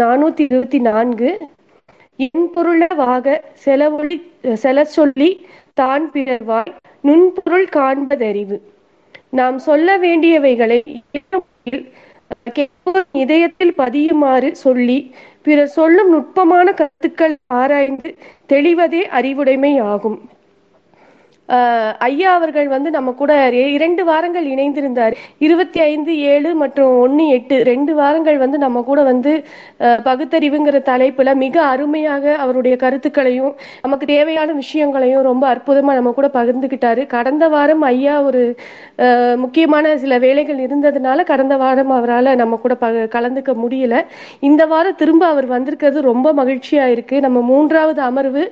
நானூத்தி இருபத்தி நான்கு. இன்பொருளவாக பொருள செலவொளி செல சொல்லி தான் பிறவாய் நுண்பொருள் காண்பதறிவு. நாம் சொல்ல வேண்டியவைகளை இதயத்தில் பதியுமாறு சொல்லி பிறர் சொல்லும் நுட்பமான கருத்துக்கள் ஆராய்ந்து தெளிவதே அறிவுடைமை ஆகும். ஐயா அவர்கள் வந்து நம்ம கூட இரண்டு வாரங்கள் இணைந்திருந்தார். இருபத்தி ஐந்து ஏழு மற்றும் ஒன்னு எட்டு ரெண்டு வாரங்கள் வந்து நம்ம கூட வந்து பகுத்தறிவுங்கிற தலைப்புல மிக அருமையாக அவருடைய கருத்துக்களையும் நமக்கு தேவையான விஷயங்களையும் ரொம்ப அற்புதமா நம்ம கூட பகிர்ந்துகிட்டாரு. கடந்த வாரம் ஐயா ஒரு முக்கியமான சில வேலைகள் இருந்ததுனால கடந்த வாரம் அவரால் நம்ம கூட பக கலந்துக்க முடியல. இந்த வாரம் திரும்ப அவர் வந்திருக்கிறது ரொம்ப மகிழ்ச்சியா இருக்கு. நம்ம மூன்றாவது அமர்வு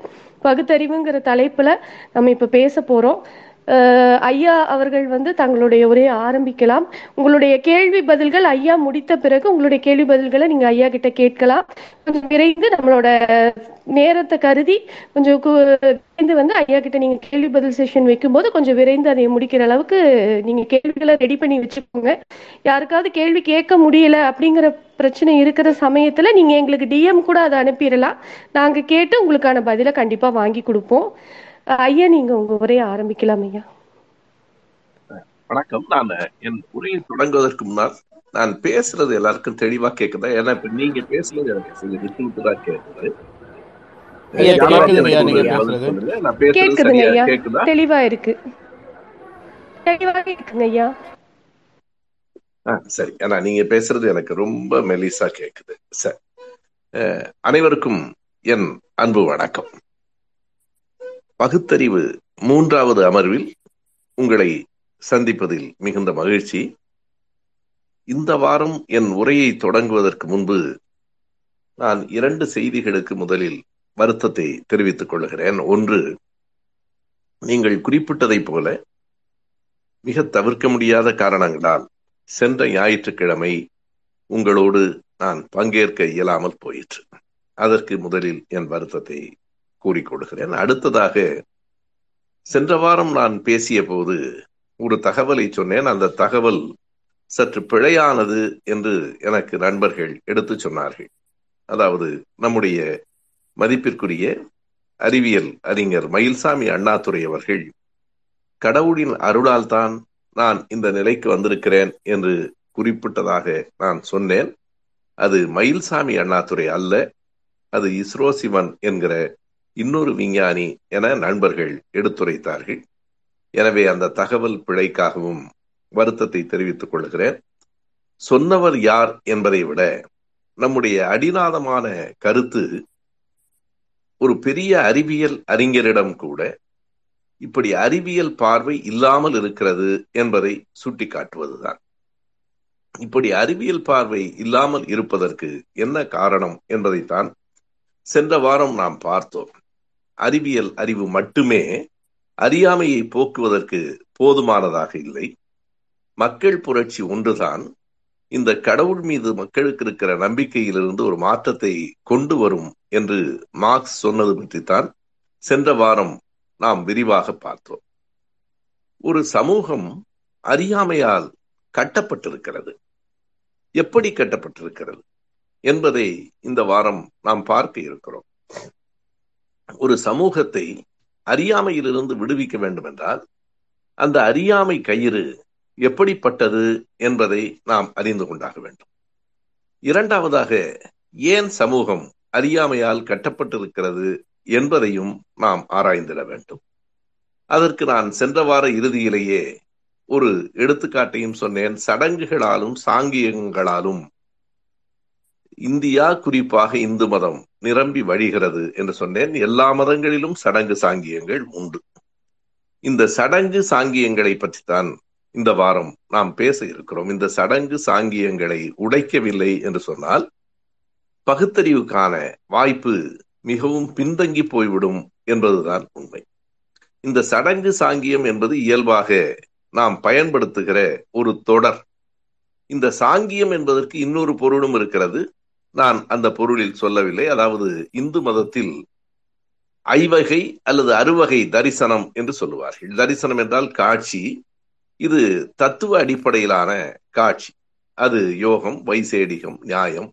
பகுத்தறிவுங்கிற தலைப்புல நம்ம இப்ப பேச போறோம். ஐயா அவர்கள் வந்து தங்களுடைய உரையை ஆரம்பிக்கலாம். உங்களுடைய கேள்வி பதில்கள் ஐயா முடித்த பிறகு உங்களுடைய கேள்வி பதில்களை நீங்க ஐயா கிட்ட கேட்கலாம். கொஞ்சம் விரைந்து நம்மளோட நேரத்தை கருதி கொஞ்சம் விரைந்து வந்து ஐயா கிட்ட நீங்க கேள்வி பதில் செஷன் வைக்கும்போது கொஞ்சம் விரைந்து அதை முடிக்கிற அளவுக்கு நீங்க கேள்விகளை ரெடி பண்ணி வச்சுக்கோங்க. யாருக்காவது கேள்வி கேட்க முடியல அப்படிங்கிற பிரச்சனை இருக்கிற சமயத்துல நீங்க எங்களுக்கு டிஎம் கூட அதை அனுப்பிடலாம். நாங்க கேட்டு உங்களுக்கான பதிலை கண்டிப்பா வாங்கி கொடுப்போம். ஐயா நீங்க உங்க உரையை ஆரம்பிக்கலாம் ஐயா. வணக்கம். நான் என் உரையை தொடங்குவதற்கு முன்னால் நான் பேசுறது எல்லாருக்கும் தெளிவா கேக்குதா? ஏன்னா இப்ப நீங்க பேசுறது எனக்கு கொஞ்சம் விட்டு விட்டு தான் கேக்குது கேக்குதுங்க ஐயா. தெளிவா இருக்கு. தெளிவாக இருக்குங்க ஐயா. சரி. ஏன்னா நீங்க பேசுறது எனக்கு ரொம்ப மெலிசா கேக்குது. சரி. அனைவருக்கும் என் அன்பு வணக்கம். பகுத்தறிவு மூன்றாவது அமர்வில் உங்களை சந்திப்பதில் மிகுந்த மகிழ்ச்சி. இந்த வாரம் என் உரையை தொடங்குவதற்கு முன்பு நான் இரண்டு செய்திகளுக்கு முதலில் வருத்தத்தை தெரிவித்துக் கொள்கிறேன். ஒன்று நீங்கள் குறிப்பிட்டதைப் போல மிக தவிர்க்க முடியாத காரணங்களால் சென்ற ஞாயிற்றுக்கிழமை உங்களோடு நான் பங்கேற்க இயலாமல் போயிற்று. அதற்கு முதலில் என் வருத்தத்தை கூறிக்கொள்கிறேன் அடுத்ததாக சென்ற வாரம் நான் பேசிய போது ஒரு தகவலை சொன்னேன். அந்த தகவல் சற்று பிழையானது என்று எனக்கு நண்பர்கள் எடுத்து சொன்னார்கள். அதாவது நம்முடைய மதிப்பிற்குரிய அறிவியல் அறிஞர் மயில்சாமி அண்ணாதுரை அவர்கள் கடவுளின் அருளால் தான் நான் இந்த நிலைக்கு வந்திருக்கிறேன் என்று குறிப்பிட்டதாக நான் சொன்னேன். அது மயில்சாமி அண்ணாதுரை அல்ல அது இஸ்ரோ சிவன் என்கிற இன்னொரு விஞ்ஞானி என நண்பர்கள் எடுத்துரைத்தார்கள். எனவே அந்த தகவல் பிழைக்காகவும் வருத்தத்தை தெரிவித்துக் கொள்கிறேன். சொன்னவர் யார் என்பதை விட நம்முடைய அடிநாதமான கருத்து ஒரு பெரிய அறிவியல் அறிஞரிடம் கூட இப்படி அறிவியல் பார்வை இல்லாமல் இருக்கிறது என்பதை சுட்டிக்காட்டுவதுதான். இப்படி அறிவியல் பார்வை இல்லாமல் இருப்பதற்கு என்ன காரணம் என்பதைத்தான் சென்ற வாரம் நாம் பார்த்தோம். அறிவியல் அறிவு மட்டுமே அறியாமையை போக்குவதற்கு போதுமானதாக இல்லை. மக்கள் புரட்சி ஒன்றுதான். இந்த கடவுள் மீது மக்களுக்கு இருக்கிற நம்பிக்கையிலிருந்து ஒரு மாற்றத்தை கொண்டு வரும் என்று மார்க்ஸ் சொன்னது பற்றித்தான் சென்ற வாரம் நாம் விரிவாக பார்த்தோம். ஒரு சமூகம் அறியாமையால் கட்டப்பட்டிருக்கிறது. எப்படி கட்டப்பட்டிருக்கிறது என்பதை இந்த வாரம் நாம் பார்க்க இருக்கிறோம். ஒரு சமூகத்தை அறியாமையிலிருந்து விடுவிக்க வேண்டும் என்றால் அந்த அறியாமை கயிறு எப்படிப்பட்டது என்பதை நாம் அறிந்து கொண்டாக வேண்டும். இரண்டாவதாக ஏன் சமூகம் அறியாமையால் கட்டப்பட்டிருக்கிறது என்பதையும் நாம் ஆராய்ந்திட வேண்டும். அதற்கு நான் சென்ற வார இறுதியிலேயே ஒரு எடுத்துக்காட்டையும் சொன்னேன். சடங்குகளாலும் சாங்கியங்களாலும் இந்தியா குறிப்பாக இந்து மதம் நிரம்பி வழிகிறது என்று சொன்னேன். எல்லா மதங்களிலும் சடங்கு சாங்கியங்கள் உண்டு. இந்த சடங்கு சாங்கியங்களை பற்றித்தான் இந்த வாரம் நாம் பேச இருக்கிறோம். இந்த சடங்கு சாங்கியங்களை உடைக்கவில்லை என்று சொன்னால் பகுத்தறிவுக்கான வாய்ப்பு மிகவும் பின்தங்கி போய்விடும் என்பதுதான் உண்மை. இந்த சடங்கு சாங்கியம் என்பது இயல்பாக நாம் பயன்படுத்துகிற ஒரு தொடர். இந்த சாங்கியம் என்பதற்கு இன்னொரு பொருளும் இருக்கிறது. நான் அந்த பொருளில் சொல்லவில்லை. அதாவது இந்து மதத்தில் ஐவகை அல்லது அறுவகை தரிசனம் என்று சொல்லுவார்கள். தரிசனம் என்றால் காட்சி. இது தத்துவ அடிப்படையிலான காட்சி. அது யோகம் வைசேடிகம் நியாயம்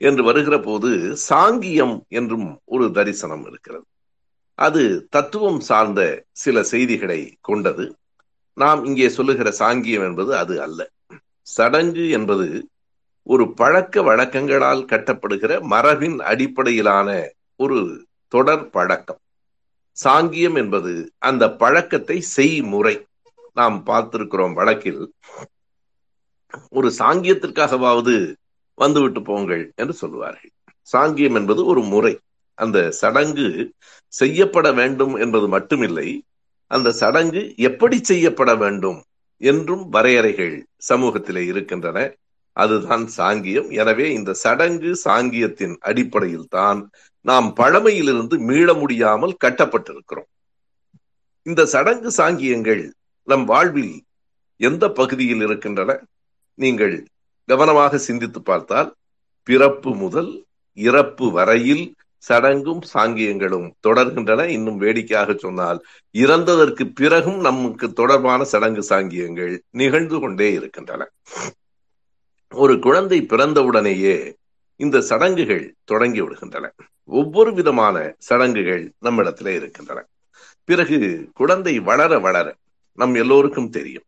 என்று வருகிற போது சாங்கியம் என்றும் ஒரு தரிசனம் இருக்கிறது. அது தத்துவம் சார்ந்த சில செய்திகளை கொண்டது. நாம் இங்கே சொல்லுகிற சாங்கியம் என்பது அது அல்ல. சடங்கு என்பது ஒரு பழக்க வழக்கங்களால் கட்டப்படுகிற மரபின் அடிப்படையிலான ஒரு தொடர் பழக்கம். சாங்கியம் என்பது அந்த பழக்கத்தை செய்முறை. நாம் பார்த்திருக்கிறோம் வழக்கில் ஒரு சாங்கியத்திற்காகவாவது வந்துவிட்டு போங்கள் என்று சொல்லுவார்கள். சாங்கியம் என்பது ஒரு முறை. அந்த சடங்கு செய்யப்பட வேண்டும் என்பது மட்டுமில்லை அந்த சடங்கு எப்படி செய்யப்பட வேண்டும் என்றும் வரையறைகள் சமூகத்திலே இருக்கின்றன. அதுதான் சாங்கியம். எனவே இந்த சடங்கு சாங்கியத்தின் அடிப்படையில் தான் நாம் பழமையிலிருந்து மீள முடியாமல் கட்டப்பட்டிருக்கிறோம். இந்த சடங்கு சாங்கியங்கள் நம் வாழ்வில் எந்த பகுதியில் இருக்கின்றன? நீங்கள் கவனமாக சிந்தித்து பார்த்தால் பிறப்பு முதல் இறப்பு வரையில் சடங்கும் சாங்கியங்களும் தொடர்கின்றன. இன்னும் வேடிக்கையாக சொன்னால் இறந்ததற்கு பிறகும் நமக்கு தொடர்பான சடங்கு சாங்கியங்கள் நிகழ்ந்து கொண்டே இருக்கின்றன. ஒரு குழந்தை பிறந்தவுடனேயே இந்த சடங்குகள் தொடங்கி விடுகின்றன. ஒவ்வொரு விதமான சடங்குகள் நம்மிடத்துல இருக்கின்றன. பிறகு குழந்தை வளர வளர நம் எல்லோருக்கும் தெரியும்.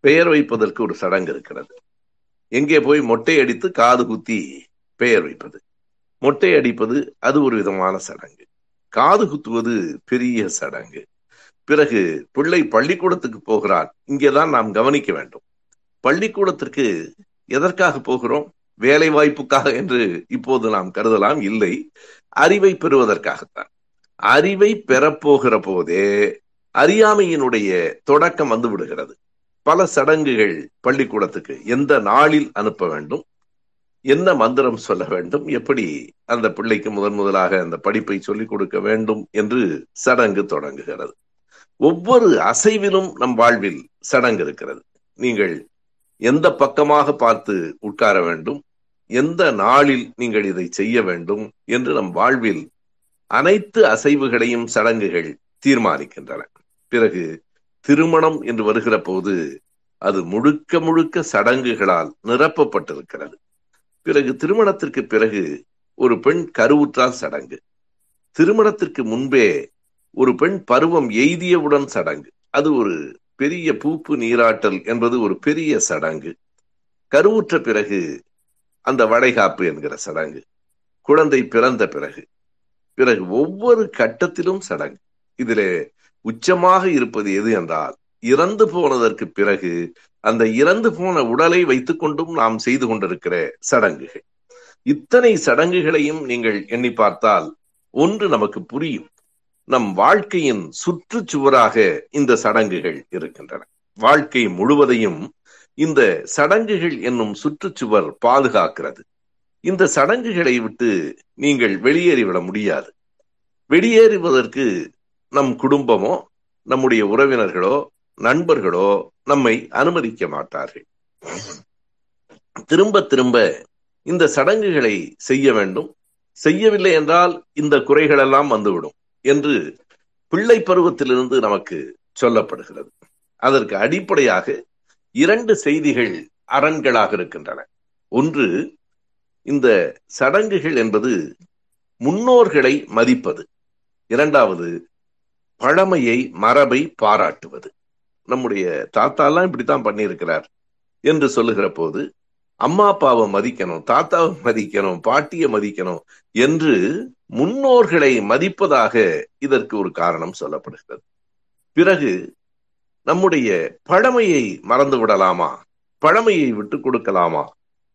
பெயர் வைப்பதற்கு ஒரு சடங்கு இருக்கிறது. எங்கே போய் மொட்டை அடித்து காது குத்தி பெயர் வைப்பது. மொட்டை அடிப்பது அது ஒரு விதமான சடங்கு. காது குத்துவது பெரிய சடங்கு. பிறகு பிள்ளை பள்ளிக்கூடத்துக்கு போகிறான். இங்கேதான் நாம் கவனிக்க வேண்டும். பள்ளிக்கூடத்திற்கு எதற்காக போகிறோம்? வேலை வாய்ப்புக்காக என்று இப்போது நாம் கருதலாம். இல்லை. அறிவை பெறுவதற்காகத்தான். அறிவை பெறப்போகிற போதே அறியாமையினுடைய தொடக்கம் வந்து விடுகிறது. பல சடங்குகள் பள்ளிக்கூடத்துக்கு எந்த நாளில் அனுப்ப வேண்டும்? என்ன மந்திரம் சொல்ல வேண்டும்? எப்படி அந்த பிள்ளைக்கு முதன் முதலாக அந்த படிப்பை சொல்லிக் கொடுக்க வேண்டும் என்று சடங்கு தொடங்குகிறது. ஒவ்வொரு அசைவிலும் நம் வாழ்வில் சடங்கு இருக்கிறது. நீங்கள் எந்த பக்கமாக பார்த்து உட்கார வேண்டும்? எந்த நாளில் நீங்கள் இதை செய்ய வேண்டும்? என்று நம் வாழ்வில் அனைத்து அசைவுகளையும் சடங்குகள் தீர்மானிக்கின்றன. பிறகு திருமணம் என்று வருகிற போது அது முழுக்க முழுக்க சடங்குகளால் நிரப்பப்பட்டிருக்கிறது. பிறகு திருமணத்திற்கு பிறகு ஒரு பெண் கருவுற்றால் சடங்கு. திருமணத்திற்கு முன்பே ஒரு பெண் பருவம் எய்தியவுடன் சடங்கு. அது ஒரு பெரிய பூப்பு நீராட்டல் என்பது ஒரு பெரிய சடங்கு. கருவுற்ற பிறகு அந்த வளைகாப்பு என்கிற சடங்கு. குழந்தை பிறந்த பிறகு. பிறகு ஒவ்வொரு கட்டத்திலும் சடங்கு. இதிலே உச்சமாக இருப்பது எது என்றால் இறந்து போனதற்கு பிறகு அந்த இறந்து போன உடலை வைத்துக் கொண்டும் நாம் செய்து கொண்டிருக்கிற சடங்குகள். இத்தனை சடங்குகளையும் நீங்கள் எண்ணி பார்த்தால் ஒன்று நமக்கு புரியும். நம் வாழ்க்கையின் சுற்றுச்சுவராக இந்த சடங்குகள் இருக்கின்றன. வாழ்க்கை முழுவதையும் இந்த சடங்குகள் என்னும் சுற்றுச்சுவர் பாதுகாக்கிறது. இந்த சடங்குகளை விட்டு நீங்கள் வெளியேறிவிட முடியாது. வெளியேறுவதற்கு நம் குடும்பமோ நம்முடைய உறவினர்களோ நண்பர்களோ நம்மை அனுமதிக்க மாட்டார்கள். திரும்ப திரும்ப இந்த சடங்குகளை செய்ய வேண்டும். செய்யவில்லை என்றால் இந்த குறைகளெல்லாம் வந்துவிடும். என்று பிள்ளை பருவத்திலிருந்து நமக்கு சொல்லப்படுகிறது. அதற்கு அடிப்படையாக இரண்டு செய்திகள் அரண்களாக இருக்கின்றன. ஒன்று இந்த சடங்குகள் என்பது முன்னோர்களை மதிப்பது. இரண்டாவது பழமையை மரபை பாராட்டுவது. நம்முடைய தாத்தா எல்லாம் இப்படித்தான் பண்ணியிருக்கிறார் என்று சொல்லுகிற போது அம்மா அப்பாவை மதிக்கணும் தாத்தாவை மதிக்கணும் பாட்டியை மதிக்கணும் என்று முன்னோர்களை மதிப்பதாக இதற்கு ஒரு காரணம் சொல்லப்படுகிறது. பிறகு நம்முடைய பழமையை மறந்து விடலாமா பழமையை விட்டு கொடுக்கலாமா?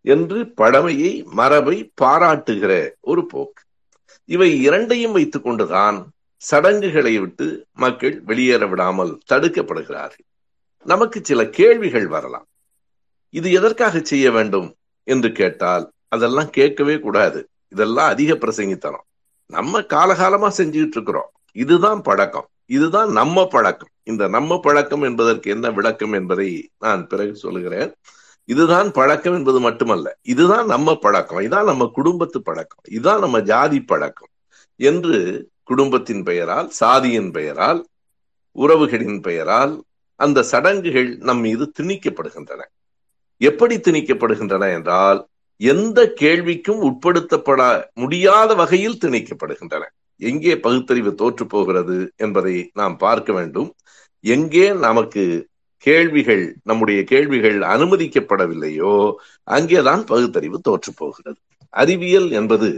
என்று பழமையை மரபை பாராட்டுகிற ஒரு போக்கு. இவை இரண்டையும் வைத்துக் கொண்டுதான் சடங்குகளை விட்டு மக்கள் வெளியேற விடாமல் தடுக்கப்படுகிறார்கள். நமக்கு சில கேள்விகள் வரலாம். இது எதற்காக செய்ய வேண்டும் என்று கேட்டால் அதெல்லாம் கேட்கவே கூடாது. இதெல்லாம் அதிக பிரசங்கித்தனம். நம்ம காலகாலமா செஞ்சுட்டு இருக்கிறோம் இதுதான் பழக்கம். இதுதான் நம்ம பழக்கம். இந்த நம்ம பழக்கம் என்பதற்கு என்ன விளக்கம் என்பதை நான் பிறகு சொல்லுகிறேன். இதுதான் பழக்கம் என்பது மட்டுமல்ல. இதுதான் நம்ம பழக்கம். இதான் நம்ம குடும்பத்து பழக்கம். இதுதான் நம்ம ஜாதி பழக்கம். என்று குடும்பத்தின் பெயரால் சாதியின் பெயரால் உறவுகளின் பெயரால் அந்த சடங்குகள் நம் மீது திணிக்கப்படுகின்றன. எப்படி திணிக்கப்படுகின்றன என்றால் எந்த கேள்விக்கும் உட்படுத்தப்பட முடியாத வகையில் திணிக்கப்படுகின்றன. எங்கே பகுத்தறிவு தோற்று போகிறது என்பதை நாம் பார்க்க வேண்டும். எங்கே நமக்கு கேள்விகள் நம்முடைய கேள்விகள் அனுமதிக்கப்படவில்லையோ அங்கேதான் பகுத்தறிவு தோற்று போகிறது. அறிவியல் என்பது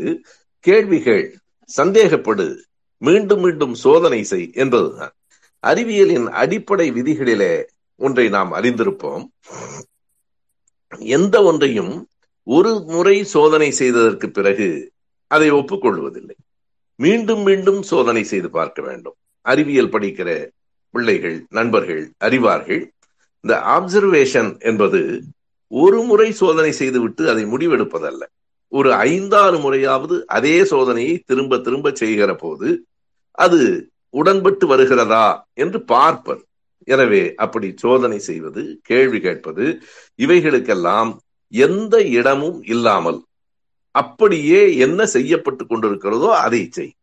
கேள்விகள் சந்தேகப்படு மீண்டும் மீண்டும் சோதனை செய் என்பதுதான். அறிவியலின் அடிப்படை விதிகளிலே ஒன்றை நாம் அறிந்திருப்போம். எந்த ஒன்றையும் ஒரு முறை சோதனை செய்ததற்கு பிறகு அதை ஒப்புக்கொள்வதில்லை. மீண்டும் மீண்டும் சோதனை செய்து பார்க்க வேண்டும். அறிவியல் படிக்கிற பிள்ளைகள் நண்பர்கள் அறிவார்கள். இந்த ஆப்சர்வேஷன் என்பது ஒரு முறை சோதனை செய்துவிட்டு அதை முடிவெடுப்பதல்ல. ஒரு ஐந்தாறு முறையாவது அதே சோதனையை திரும்ப திரும்ப செய்கிற போது அது உடன்பட்டு வருகிறதா என்று பார்ப்பது. எனவே அப்படி சோதனை செய்வது கேள்வி கேட்பது இவைகளுக்கெல்லாம் எந்த இடமும் இல்லாமல் அப்படியே என்ன செய்யப்பட்டு கொண்டிருக்கிறதோ அதை செய்.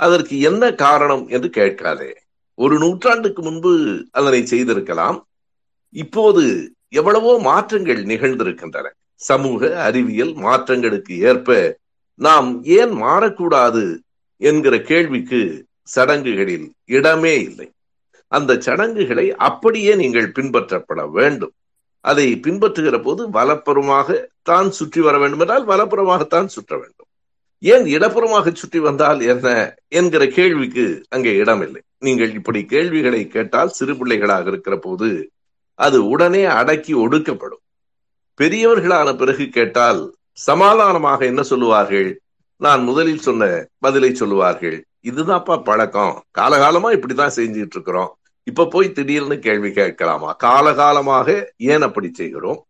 அதற்கு என்ன காரணம் என்று கேட்காதே. ஒரு நூற்றாண்டுக்கு முன்பு அதனை செய்திருக்கலாம். இப்போது எவ்வளவோ மாற்றங்கள் நிகழ்ந்திருக்கின்றன. சமூக அறிவியல் மாற்றங்களுக்கு ஏற்ப நாம் ஏன் மாறக்கூடாது என்கிற கேள்விக்கு சடங்குகளில் இடமே இல்லை. அந்த சடங்குகளை அப்படியே நீங்கள் பின்பற்றப்பட வேண்டும். அதை பின்பற்றுகிற போது வலப்புறமாக தான் சுற்றி வர வேண்டும் என்றால் வலப்புறமாகத்தான் சுற்ற வேண்டும். ஏன் இடப்புறமாக சுற்றி வந்தால் என்ன என்கிற கேள்விக்கு அங்கே இடமில்லை. நீங்கள் இப்படி கேள்விகளை கேட்டால் சிறு பிள்ளைகளாக இருக்கிற போது அது உடனே அடக்கி ஒடுக்கப்படும். பெரியவர்களான பிறகு கேட்டால் சமாதானமாக என்ன சொல்லுவார்கள்? நான் முதலில் சொன்ன பதிலை சொல்லுவார்கள். இதுதான்ப்பா பழக்கம். காலகாலமா இப்படிதான் செஞ்சுட்டு இருக்கிறோம். இப்ப போய் திடீர்னு கேள்வி கேட்கலாமா? காலகாலமாக ஏன் அப்படி செய்கிறோம்?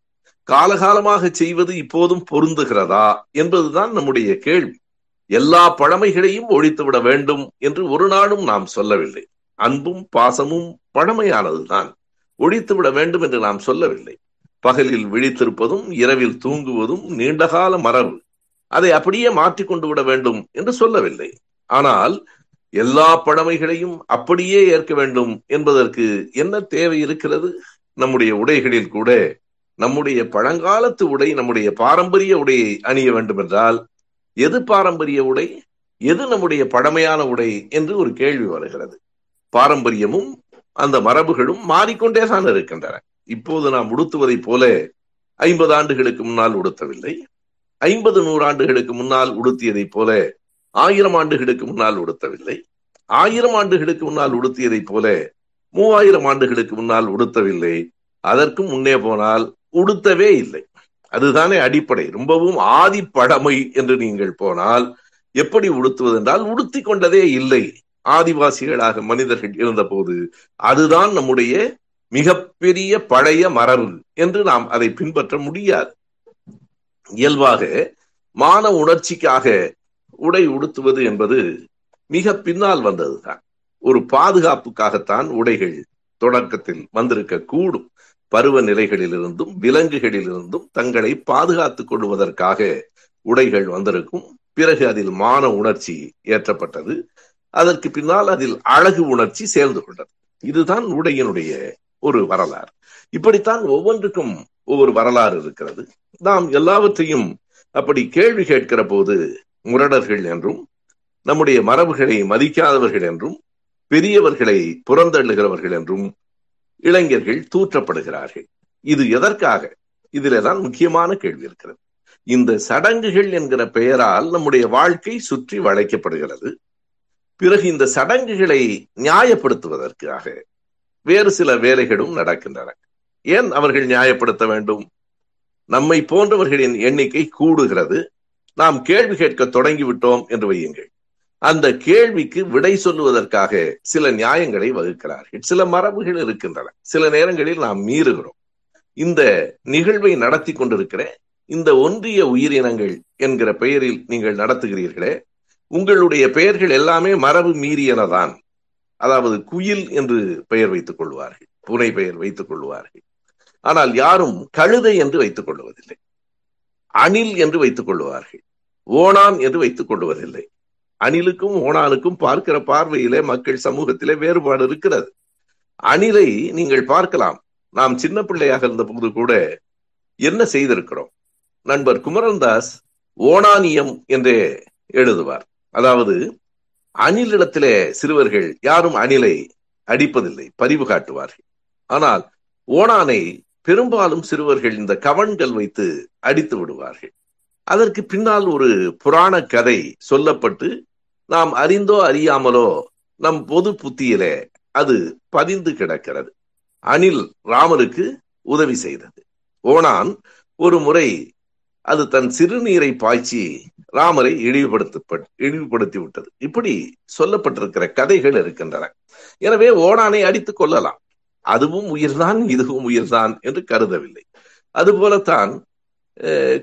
காலகாலமாக செய்வது இப்போதும் பொருந்துகிறதா என்பதுதான் நம்முடைய கேள்வி. எல்லா பழமைகளையும் ஒழித்துவிட வேண்டும் என்று ஒரு நாளும் நாம் சொல்லவில்லை. அன்பும் பாசமும் பழமையானதுதான். ஒழித்துவிட வேண்டும் என்று நாம் சொல்லவில்லை. பகலில் விழித்திருப்பதும் இரவில் தூங்குவதும் நீண்டகால மரபு அதை அப்படியே மாற்றிக் கொண்டு விட வேண்டும் என்று சொல்லவில்லை. ஆனால் எல்லா பழமைகளையும் அப்படியே ஏற்க வேண்டும் என்பதற்கு என்ன தேவை இருக்கிறது? நம்முடைய உடைகளில் கூட நம்முடைய பழங்காலத்து உடை நம்முடைய பாரம்பரிய உடையை அணிய வேண்டும் என்றால் எது பாரம்பரிய உடை எது நம்முடைய பழமையான உடை என்று ஒரு கேள்வி வருகிறது. பாரம்பரியமும் அந்த மரபுகளும் மாறிக்கொண்டேதான் இருக்கின்றன. இப்போது நாம் உடுத்துவதைப் போல ஐம்பது ஆண்டுகளுக்கு முன்னால் உடுத்தவில்லை. ஐம்பது நூறாண்டுகளுக்கு முன்னால் உடுத்தியதைப் போல ஆயிரம் ஆண்டுகளுக்கு முன்னால் உடுத்தவில்லை. ஆயிரம் ஆண்டுகளுக்கு முன்னால் உடுத்தியதைப் போல மூவாயிரம் ஆண்டுகளுக்கு முன்னால் உடுத்தவில்லை. அதற்கும் முன்னே போனால் உடுத்தவே இல்லை. அதுதானே அடிப்படை. ரொம்பவும் ஆதிப்படமை என்று நீங்கள் போனால் எப்படி உடுத்துவதென்றால் உடுத்தி கொண்டதே இல்லை. ஆதிவாசிகளாக மனிதர்கள் இருந்தபோது அதுதான் நம்முடைய மிகப்பெரிய பழைய மரபு என்று நாம் அதை பின்பற்ற முடியாது. இயல்பாக மான உணர்ச்சிக்காக உடை உடுத்துவது என்பது மிக பின்னால் வந்ததுதான். ஒரு பாதுகாப்புக்காகத்தான் உடைகள் தொடக்கத்தில் வந்திருக்க கூடும் பருவ நிலைகளிலிருந்தும் விலங்குகளிலிருந்தும் தங்களை பாதுகாத்துக் கொள்வதற்காக உடைகள் வந்திருக்கும். பிறகு அதில் மான உணர்ச்சி ஏற்றப்பட்டது. அதற்கு பின்னால் அதில் அழகு உணர்ச்சி சேர்ந்து கொண்டது. இதுதான் உடையினுடைய ஒரு வரலாறு. இப்படித்தான் ஒவ்வொன்றுக்கும் ஒவ்வொரு வரலாறு இருக்கிறது. நாம் எல்லாவற்றையும் அப்படி கேள்வி கேட்கிற போது முரடர்கள் என்றும் நம்முடைய மரபுகளை மதிக்காதவர்கள் என்றும் பெரியவர்களை புறந்தள்ளுகிறவர்கள் என்றும் இளைஞர்கள் தூற்றப்படுகிறார்கள். இது எதற்காக? இதிலே தான் முக்கியமான கேள்வி இருக்கிறது. இந்த சடங்குகள் என்கிற பெயரால் நம்முடைய வாழ்க்கை சுற்றி வளைக்கப்படுகிறது. பிறகு இந்த சடங்குகளை நியாயப்படுத்துவதற்காக வேறு சில வேலைகளும் நடக்கின்றன. ஏன் அவர்கள் நியாயப்படுத்த வேண்டும்? நம்மை போன்றவர்களின் எண்ணிக்கை கூடுகிறது. நாம் கேள்வி கேட்க தொடங்கிவிட்டோம் என்று வையுங்கள். அந்த கேள்விக்கு விடை சொல்லுவதற்காக சில நியாயங்களை வகுக்கிறார்கள். சில மரபுகள் இருக்கின்றன. சில நேரங்களில் நாம் மீறுகிறோம். இந்த நிகழ்வை நடத்தி கொண்டிருக்கிற இந்த ஒன்றிய உயிரினங்கள் என்கிற பெயரில் நீங்கள் நடத்துகிறீர்களே உங்களுடைய பெயர்கள் எல்லாமே மரபு மீறியனதான். அதாவது குயில் என்று பெயர் வைத்துக் கொள்வார்கள் புனை பெயர் வைத்துக் கொள்வார்கள். ஆனால் யாரும் கழுதை என்று வைத்துக் கொள்வதில்லை. அணில் என்று வைத்துக் கொள்வார்கள் ஓணான் என்று வைத்துக் கொள்வதில்லை. அணிலுக்கும் ஓணானுக்கும் பார்க்கிற பார்வையிலே மக்கள் சமூகத்திலே வேறுபாடு இருக்கிறது. அணிலை நீங்கள் பார்க்கலாம். நாம் சின்ன பிள்ளையாக இருந்த போது கூட என்ன செய்திருக்கிறோம்? நண்பர் குமரன்தாஸ் ஓணானியம் என்றே எழுதுவார். அதாவது அணிலிடத்திலே சிறுவர்கள் யாரும் அணிலை அடிப்பதில்லை பரிவு காட்டுவார்கள். ஆனால் ஓணானை பெரும்பாலும் சிறுவர்கள் இந்த கவன்கள் வைத்து அடித்து விடுவார்கள். அதற்கு பின்னால் ஒரு புராண கதை சொல்லப்பட்டு நாம் அறிந்தோ அறியாமலோ நம் பொது புத்தியிலே அது பதிந்து கிடக்கிறது. அணில் ராமருக்கு உதவி செய்தது. ஓணான் ஒரு முறை அது தன் சிறுநீரை பாய்ச்சி ராமரை இழிவுபடுத்த இழிவுபடுத்தி விட்டது இப்படி சொல்லப்பட்டிருக்கிற கதைகள் இருக்கின்றன. எனவே ஓணானை அடித்துக் கொள்ளலாம் அதுவும் உயிர்தான் இதுவும் உயிர்தான் என்று கருதவில்லை. அதுபோலத்தான்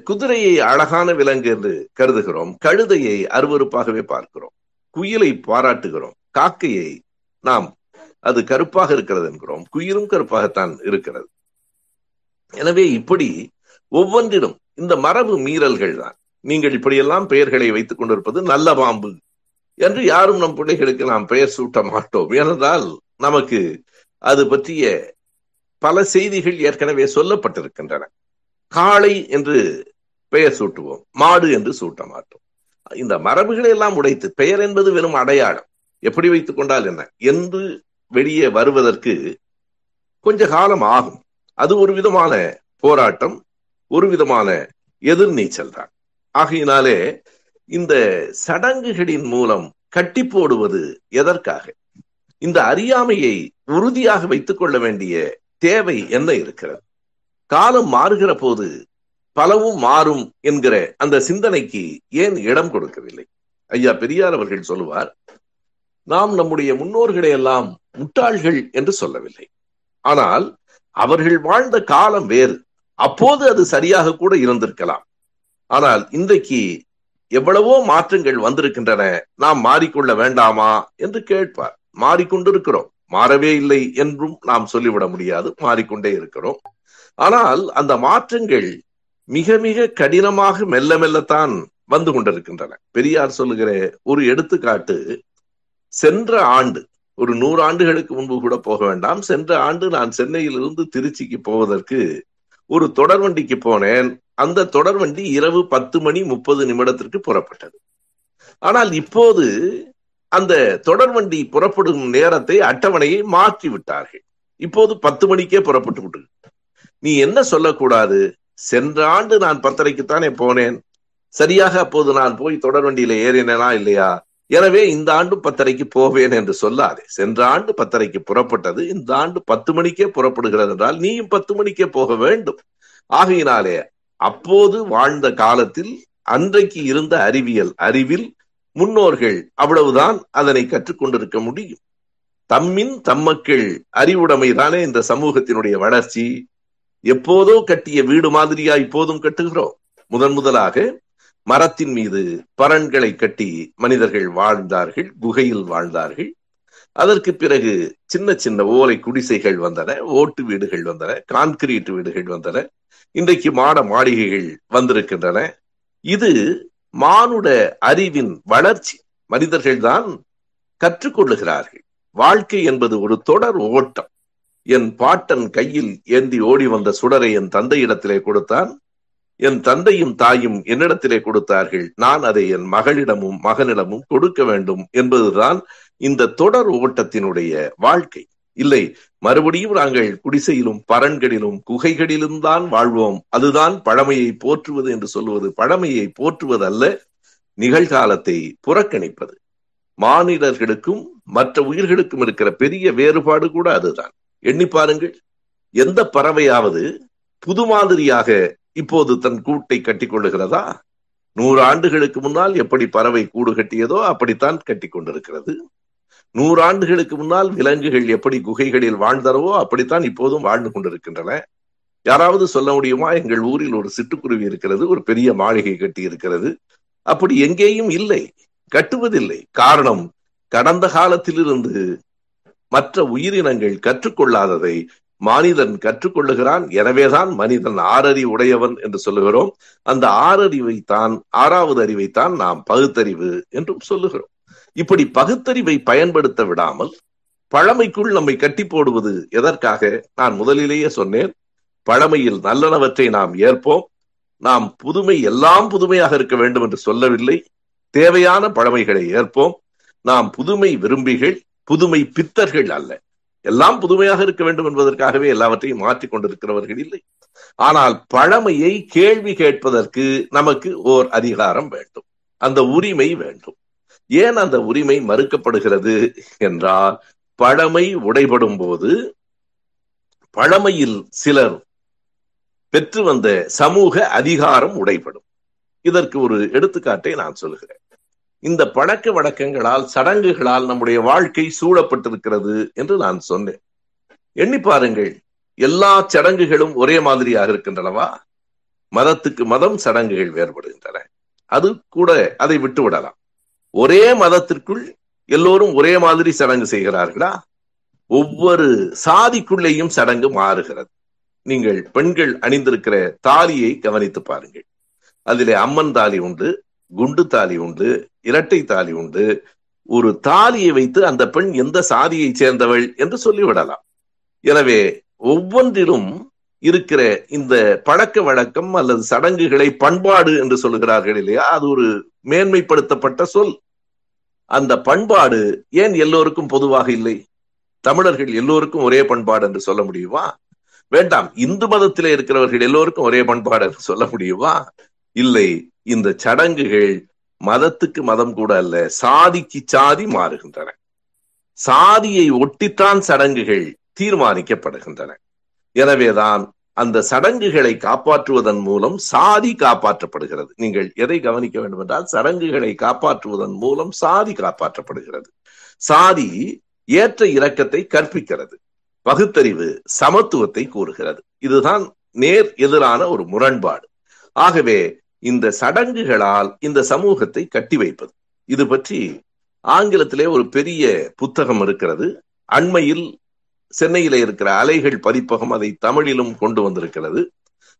குதிரையை அழகான விலங்கு என்று கருதுகிறோம் கழுதையை அருவறுப்பாகவே பார்க்கிறோம் குயிலை பாராட்டுகிறோம் காக்கையை நாம் அது கருப்பாக இருக்கிறது என்கிறோம் குயிலும் கருப்பாகத்தான் இருக்கிறது. எனவே இப்படி ஒவ்வொன்றிலும் இந்த மரபு மீறல்கள் தான். நீங்கள் இப்படியெல்லாம் பெயர்களை வைத்துக் கொண்டிருப்பது நல்ல பாம்பு என்று யாரும் நம் பிள்ளைகளுக்கு நாம் பெயர் சூட்ட மாட்டோம். ஏனென்றால் நமக்கு அது பற்றிய பல செய்திகள் ஏற்கனவே சொல்லப்பட்டிருக்கின்றன. காளை என்று பெயர் சூட்டுவோம் மாடு என்று சூட்ட மாட்டோம். இந்த மரபுகளை எல்லாம் உடைத்து பெயர் என்பது வெறும் அடையாளம். எப்படி வைத்துக் கொண்டால் என்ன? என்று வெளியே வருவதற்கு கொஞ்ச காலம் ஆகும். அது ஒரு விதமான போராட்டம் ஒரு விதமான எதிர்நீச்சல் தான். ஆகையினாலே இந்த சடங்குகளின் மூலம் கட்டி போடுவது எதற்காக? இந்த அறியாமையை உறுதியாக வைத்துக் கொள்ள வேண்டிய தேவை என்ன இருக்கிறது? காலம் மாறுகிற போது பலவும் மாறும் என்கிற அந்த சிந்தனைக்கு ஏன் இடம் கொடுக்கவில்லை? ஐயா பெரியார் அவர்கள் சொல்லுவார் நாம் நம்முடைய முன்னோர்களை எல்லாம் முட்டாள்கள் என்று சொல்லவில்லை. ஆனால் அவர்கள் வாழ்ந்த காலம் வேறு. அப்போது அது சரியாக கூட இருந்திருக்கலாம். ஆனால் இன்றைக்கு எவ்வளவோ மாற்றங்கள் வந்திருக்கின்றன. நாம் மாறிக்கொள்ள வேண்டாமா? என்று கேட்பார். மாறிக்கொண்டிருக்கிறோம். மாறவே இல்லை என்றும் நாம் சொல்லிவிட முடியாது. மாறிக்கொண்டே இருக்கிறோம். ஆனால் அந்த மாற்றங்கள் மிக மிக கடினமாக மெல்ல மெல்லத்தான் வந்து கொண்டிருக்கின்றன. பெரியார் சொல்லுகிற ஒரு எடுத்துக்காட்டு சென்ற ஆண்டு ஒரு நூறு ஆண்டுகளுக்கு முன்பு கூட போக வேண்டாம். சென்ற ஆண்டு நான் சென்னையிலிருந்து திருச்சிக்கு போவதற்கு ஒரு தொடர்வண்டிக்கு போனேன். அந்த தொடர்வண்டி இரவு பத்து மணி முப்பது நிமிடத்திற்கு புறப்பட்டது. ஆனால் இப்போது அந்த தொடர்வண்டி புறப்படும் நேரத்தை அட்டவணையை மாற்றி விட்டார்கள் இப்போது பத்து மணிக்கே புறப்பட்டு விட்டு நீ என்ன சொல்லக்கூடாது? சென்ற ஆண்டு நான் பத்தரைக்குத்தானே போனேன். சரியாக அப்போது நான் போய் தொடர்வண்டியில ஏறினேனா இல்லையா? எனவே இந்த ஆண்டு பத்தரைக்கு போவேன் என்று சொல்லாதே. சென்ற ஆண்டு பத்தரைக்கு புறப்பட்டது இந்த ஆண்டு பத்து மணிக்கே புறப்படுகிறது என்றால் நீயும் பத்து மணிக்கே போக வேண்டும். ஆகையினாலே அப்போது வாழ்ந்த காலத்தில் அன்றைக்கு இருந்த அறிவியல் அறிவில் முன்னோர்கள் அவ்வளவுதான் அதனை கற்றுக்கொண்டிருக்க முடியும். தம்மின் தம்மக்கள் அறிவுடைமை தானே இந்த சமூகத்தினுடைய வளர்ச்சி. எப்போதோ கட்டிய வீடு மாதிரியா இப்போதும் கட்டுகிறோம். முதன் முதலாக மரத்தின் மீது பரன்களை கட்டி மனிதர்கள் வாழ்ந்தார்கள் குகையில் வாழ்ந்தார்கள். அதற்கு பிறகு சின்ன சின்ன ஓலை குடிசைகள் வந்தன ஓட்டு வீடுகள் வந்தன கான்கிரீட் வீடுகள் வந்தன. இன்றைக்கு மாட மாளிகைகள் வந்திருக்கின்றன. இது மானுட அறிவின் வளர்ச்சி மனிதர்கள் தான் கற்றுக்கொள்ளுகிறார்கள் வாழ்க்கை என்பது ஒரு தொடர் ஓட்டம். என் பாட்டன் கையில் ஏந்தி ஓடி வந்த சுடரை என் தந்தையிடத்திலே கொடுத்தான். என் தந்தையும் தாயும் என்னிடத்திலே கொடுத்தார்கள். நான் அதை என் மகளிடமும் மகனிடமும் கொடுக்க வேண்டும் என்பதுதான் இந்த தொடர் ஓட்டத்தினுடைய வாழ்க்கை. இல்லை. மறுபடியும் நாங்கள் குடிசையிலும் பரன்களிலும் குகைகளிலும் தான் வாழ்வோம். அதுதான் பழமையை போற்றுவது என்று சொல்லுவது. பழமையை போற்றுவது அல்ல நிகழ்காலத்தை புறக்கணிப்பது. மானிடர்களுக்கும் மற்ற உயிர்களுக்கும் இருக்கிற பெரிய வேறுபாடு கூட அதுதான். எண்ணி பாருங்கள். எந்த பறவையாவது புது மாதிரியாக இப்போது தன் கூட்டை கட்டிக் கொள்ளுகிறதா நூறு ஆண்டுகளுக்கு முன்னால் எப்படி பறவை கூடு கட்டியதோ அப்படித்தான் கட்டி கொண்டிருக்கிறது நூறு ஆண்டுகளுக்கு முன்னால் விலங்குகள் எப்படி குகைகளில் வாழ்ந்தனவோ அப்படித்தான் இப்போதும் வாழ்ந்து கொண்டிருக்கின்றன. யாராவது சொல்ல முடியுமா? எங்கள் ஊரில் ஒரு சிட்டுக்குருவி இருக்கிறது ஒரு பெரிய மாளிகை கட்டி இருக்கிறது அப்படி எங்கேயும் இல்லை கட்டுவதில்லை. காரணம் கடந்த காலத்திலிருந்து மற்ற உயிரினங்கள் கற்றுக்கொள்ளாததை மனிதன் கற்றுக்கொள்ளுகிறான். எனவேதான் மனிதன் ஆறறி உடையவன் என்று சொல்லுகிறோம். அந்த ஆறறிவை தான் ஆறாவது அறிவைத்தான் நாம் பகுத்தறிவு என்றும் சொல்லுகிறோம். இப்படி பகுத்தறிவை பயன்படுத்த விடாமல் பழமைக்குள் நம்மை கட்டி போடுவது எதற்காக? நான் முதலிலேயே சொன்னேன் பழமையில் நல்லனவற்றை நாம் ஏற்போம். நாம் புதுமை எல்லாம் புதுமையாக இருக்க வேண்டும் என்று சொல்லவில்லை. தேவையான பழமைகளை ஏற்போம். நாம் புதுமை விரும்பிகள் புதுமை பித்தர்கள் அல்ல. எல்லாம் புதுமையாக இருக்க வேண்டும் என்பதற்காகவே எல்லாவற்றையும் மாற்றிக் கொண்டிருக்கிறவர்கள் இல்லை. ஆனால் பழமையை கேள்வி கேட்பதற்கு நமக்கு ஓர் அதிகாரம் வேண்டும். அந்த உரிமை வேண்டும். ஏன் அந்த உரிமை மறுக்கப்படுகிறது என்றால் பழமை உடைபடும் போது பழமையில் சிலர் பெற்று வந்த சமூக அதிகாரம் உடைபடும். இதற்கு ஒரு எடுத்துக்காட்டை நான் சொல்கிறேன் இந்த பழக்க வழக்கங்களால் சடங்குகளால் நம்முடைய வாழ்க்கை சூழப்பட்டிருக்கிறது என்று நான் சொன்னேன். எண்ணி பாருங்கள் எல்லா சடங்குகளும் ஒரே மாதிரியாக இருக்கின்றனவா? மதத்துக்கு மதம் சடங்குகள் வேறுபடுகின்றன. அது கூட அதை விட்டு விடலாம் ஒரே மதத்திற்குள் எல்லோரும் ஒரே மாதிரி சடங்கு செய்கிறார்களா? ஒவ்வொரு சாதிக்குள்ளேயும் சடங்கு மாறுகிறது. நீங்கள் பெண்கள் அணிந்திருக்கிற தாலியை கவனித்து பாருங்கள். அதிலே அம்மன் தாலி உண்டு குண்டு தாலி உண்டு இரட்டை தாலி உண்டு. ஒரு தாலியை வைத்து அந்த பெண் எந்த சாதியை சேர்ந்தவள் என்று சொல்லிவிடலாம். எனவே ஒவ்வொன்றிலும் இருக்கிற இந்த பழக்க வழக்கம் அல்லது சடங்குகளை பண்பாடு என்று சொல்லுகிறார்கள் இல்லையா? அது ஒரு மேன்மைப்படுத்தப்பட்ட சொல். அந்த பண்பாடு ஏன் எல்லோருக்கும் பொதுவாக இல்லை? தமிழர்கள் எல்லோருக்கும் ஒரே பண்பாடு என்று சொல்ல முடியுமா? வேண்டாம் இந்து மதத்திலே இருக்கிறவர்கள் எல்லோருக்கும் ஒரே பண்பாடு என்று சொல்ல முடியுமா? இல்லை இந்த சடங்குகள் மதத்துக்கு மதம் கூட அல்ல சாதிக்கு சாதி மாறுகின்றன. சாதியை ஒட்டித்தான் சடங்குகள் தீர்மானிக்கப்படுகின்றன. எனவேதான் அந்த சடங்குகளை காப்பாற்றுவதன் மூலம் சாதி காப்பாற்றப்படுகிறது. நீங்கள் எதை கவனிக்க வேண்டும் என்றால் சடங்குகளை காப்பாற்றுவதன் மூலம் சாதி காப்பாற்றப்படுகிறது. சாதி ஏற்ற இறக்கத்தை கற்பிக்கிறது. பகுத்தறிவு சமத்துவத்தை கூறுகிறது. இதுதான் நேர் எதிரான ஒரு முரண்பாடு. ஆகவே இந்த சடங்குகளால் இந்த சமூகத்தை கட்டி வைப்பது. இது பற்றி ஆங்கிலத்திலே ஒரு பெரிய புத்தகம் இருக்கிறது. அண்மையில் சென்னையில இருக்கிற அலைகள் பதிப்பகம் அதை தமிழிலும் கொண்டு வந்திருக்கிறது.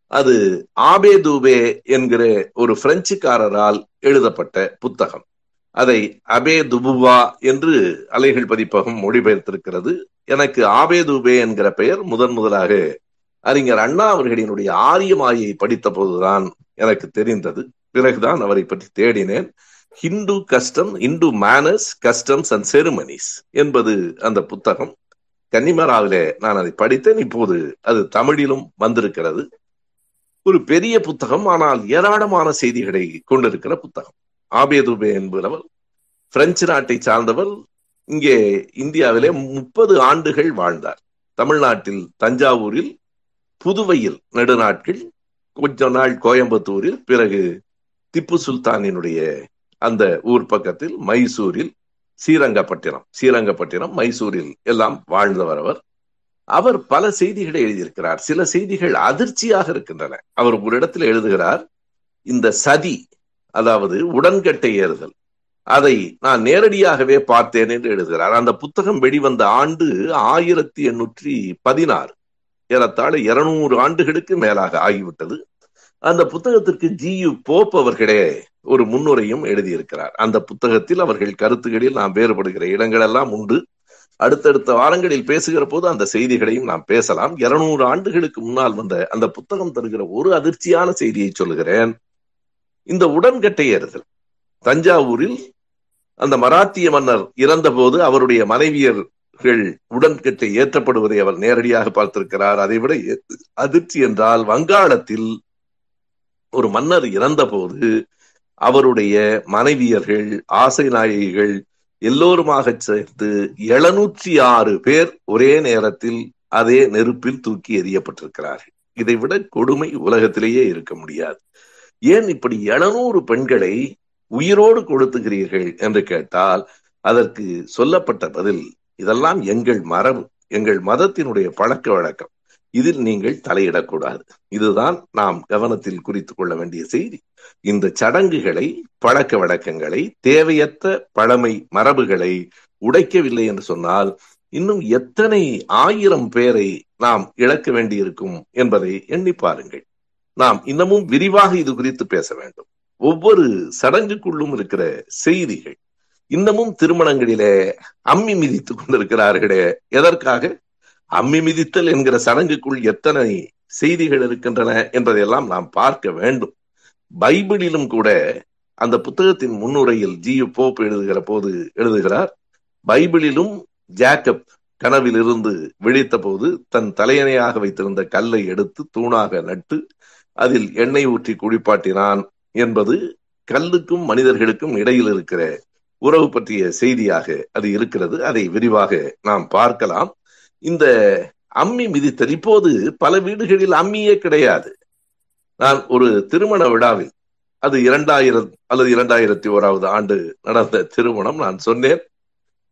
அது ஆபே தூபே என்கிற ஒரு பிரெஞ்சுக்காரரால் எழுதப்பட்ட புத்தகம். அதை அபே துபுவா என்று அலைகள் பதிப்பகம் மொழிபெயர்த்திருக்கிறது. எனக்கு ஆபே தூபே என்கிற பெயர் முதன் முதலாக அறிஞர் அண்ணா அவர்களினுடைய ஆரியமாயை படித்த போதுதான் எனக்கு தெரிந்தது. பிறகுதான் அவரை பற்றி தேடினேன். Hindu custom Hindu manners customs and ceremonies என்பது அந்த புத்தகம். கன்னிமராவிலே நான் அதை படித்தேன். இப்போது அது தமிழிலும் வந்திருக்கிறது. ஒரு பெரிய புத்தகம் ஆனால் ஏராளமான செய்திகளை கொண்டிருக்கிற புத்தகம். ஆபேதுபே என்பவர் பிரெஞ்சு நாட்டை சார்ந்தவர் இங்கே இந்தியாவிலே முப்பது ஆண்டுகள் வாழ்ந்தார். தமிழ்நாட்டில் தஞ்சாவூரில் புதுவையில் நெடுநாட்கள் கொஞ்ச நாள் கோயம்புத்தூரில் பிறகு திப்பு சுல்தானினுடைய அந்த ஊர் பக்கத்தில் மைசூரில் ஸ்ரீரங்கப்பட்டினம் ஸ்ரீரங்கப்பட்டினம் மைசூரில் எல்லாம் வாழ்ந்தவர் அவர் அவர் பல செய்திகளை எழுதியிருக்கிறார். சில செய்திகள் அதிர்ச்சியாக இருக்கின்றன. அவர் ஒரு இடத்துல எழுதுகிறார் இந்த சதி அதாவது உடன்கட்டை ஏறுதல் அதை நான் நேரடியாகவே பார்த்தேன் என்று எழுதுகிறார். அந்த புத்தகம் வெளிவந்த ஆண்டு ஆயிரத்தி எண்ணூற்றி பதினாறு. ஏறத்தாழ இருநூறு ஆண்டுகளுக்கு மேலாக ஆகிவிட்டது. அந்த புத்தகத்திற்கு ஜி யு போப் அவர்களே ஒரு முன்னுரையும் எழுதியிருக்கிறார். அந்த புத்தகத்தில் அவர்கள் கருத்துகளில் நாம் வேறுபடுகிற இடங்கள் எல்லாம் உண்டு. அடுத்தடுத்த வாரங்களில் பேசுகிற போது அந்த செய்திகளையும் நாம் பேசலாம். இருநூறு ஆண்டுகளுக்கு முன்னால் வந்த அந்த புத்தகம் தருகிற ஒரு அதிர்ச்சியான செய்தியை சொல்லுகிறேன். இந்த உடன்கட்டை ஏறுதல். தஞ்சாவூரில் அந்த மராத்திய மன்னர் இறந்தபோது அவருடைய மனைவியர்கள் உடன்கட்டை ஏற்றப்படுவதை அவர் நேரடியாக பார்த்திருக்கிறார். அதை விட அதிர்ச்சி என்றால் வங்காளத்தில் ஒரு மன்னர் இறந்தபோது அவருடைய மனைவியர்கள் ஆசை நாயகிகள் எல்லோருமாக சேர்த்து எழுநூற்றி ஆறு பேர் ஒரே நேரத்தில் அதே நெருப்பில் தூக்கி எறியப்பட்டிருக்கிறார்கள். இதை விட கொடுமை உலகத்திலேயே இருக்க முடியாது. ஏன் இப்படி எழுநூறு பெண்களை உயிரோடு கொடுத்துகிறீர்கள் என்று கேட்டால் அதற்கு சொல்லப்பட்ட பதில் இதெல்லாம் எங்கள் மரபு எங்கள் மதத்தினுடைய பழக்க வழக்கம். இதில் நீங்கள் தலையிடக்கூடாது. இதுதான் நாம் கவனத்தில் குறித்து கொள்ள வேண்டிய செய்தி. இந்த சடங்குகளை பழக்க வழக்கங்களை தேவையற்ற பழமை மரபுகளை உடைக்கவில்லை என்று சொன்னால் இன்னும் எத்தனை ஆயிரம் பேரை நாம் இழக்க வேண்டியிருக்கும் என்பதை எண்ணி பாருங்கள். நாம் இன்னமும் விரிவாக இது குறித்து பேச வேண்டும். ஒவ்வொரு சடங்குக்குள்ளும் இருக்கிற செய்திகள் இன்னமும் திருமணங்களிலே அம்மி மிதித்துக் கொண்டிருக்கிறார்களே எதற்காக? அம்மி மிதித்தல் என்கிற சடங்குக்குள் எத்தனை செய்திகள் இருக்கின்றன என்பதையெல்லாம் நாம் பார்க்க வேண்டும். பைபிளிலும் கூட அந்த புத்தகத்தின் முன்னுரையில் ஜி. போப் எழுதுகிற போது எழுதுகிறார் பைபிளிலும் ஜாக்கப் கனவில் இருந்து விழித்த போது தன் தலையணையாக வைத்திருந்த கல்லை எடுத்து தூணாக நட்டு அதில் எண்ணெய் ஊற்றி குளிப்பாட்டினான் என்பது கல்லுக்கும் மனிதர்களுக்கும் இடையில் இருக்கிற உறவு பற்றிய செய்தியாக அது இருக்கிறது. அதை விரிவாக நாம் பார்க்கலாம். இந்த அம்மி மிதித்தல் இப்போது பல வீடுகளில் அம்மியே கிடையாது. நான் ஒரு திருமண விழாவில் அது இரண்டாயிரம் அல்லது இரண்டாயிரத்தி ஓராவது ஆண்டு நடந்த திருமணம் நான் சொன்னேன்.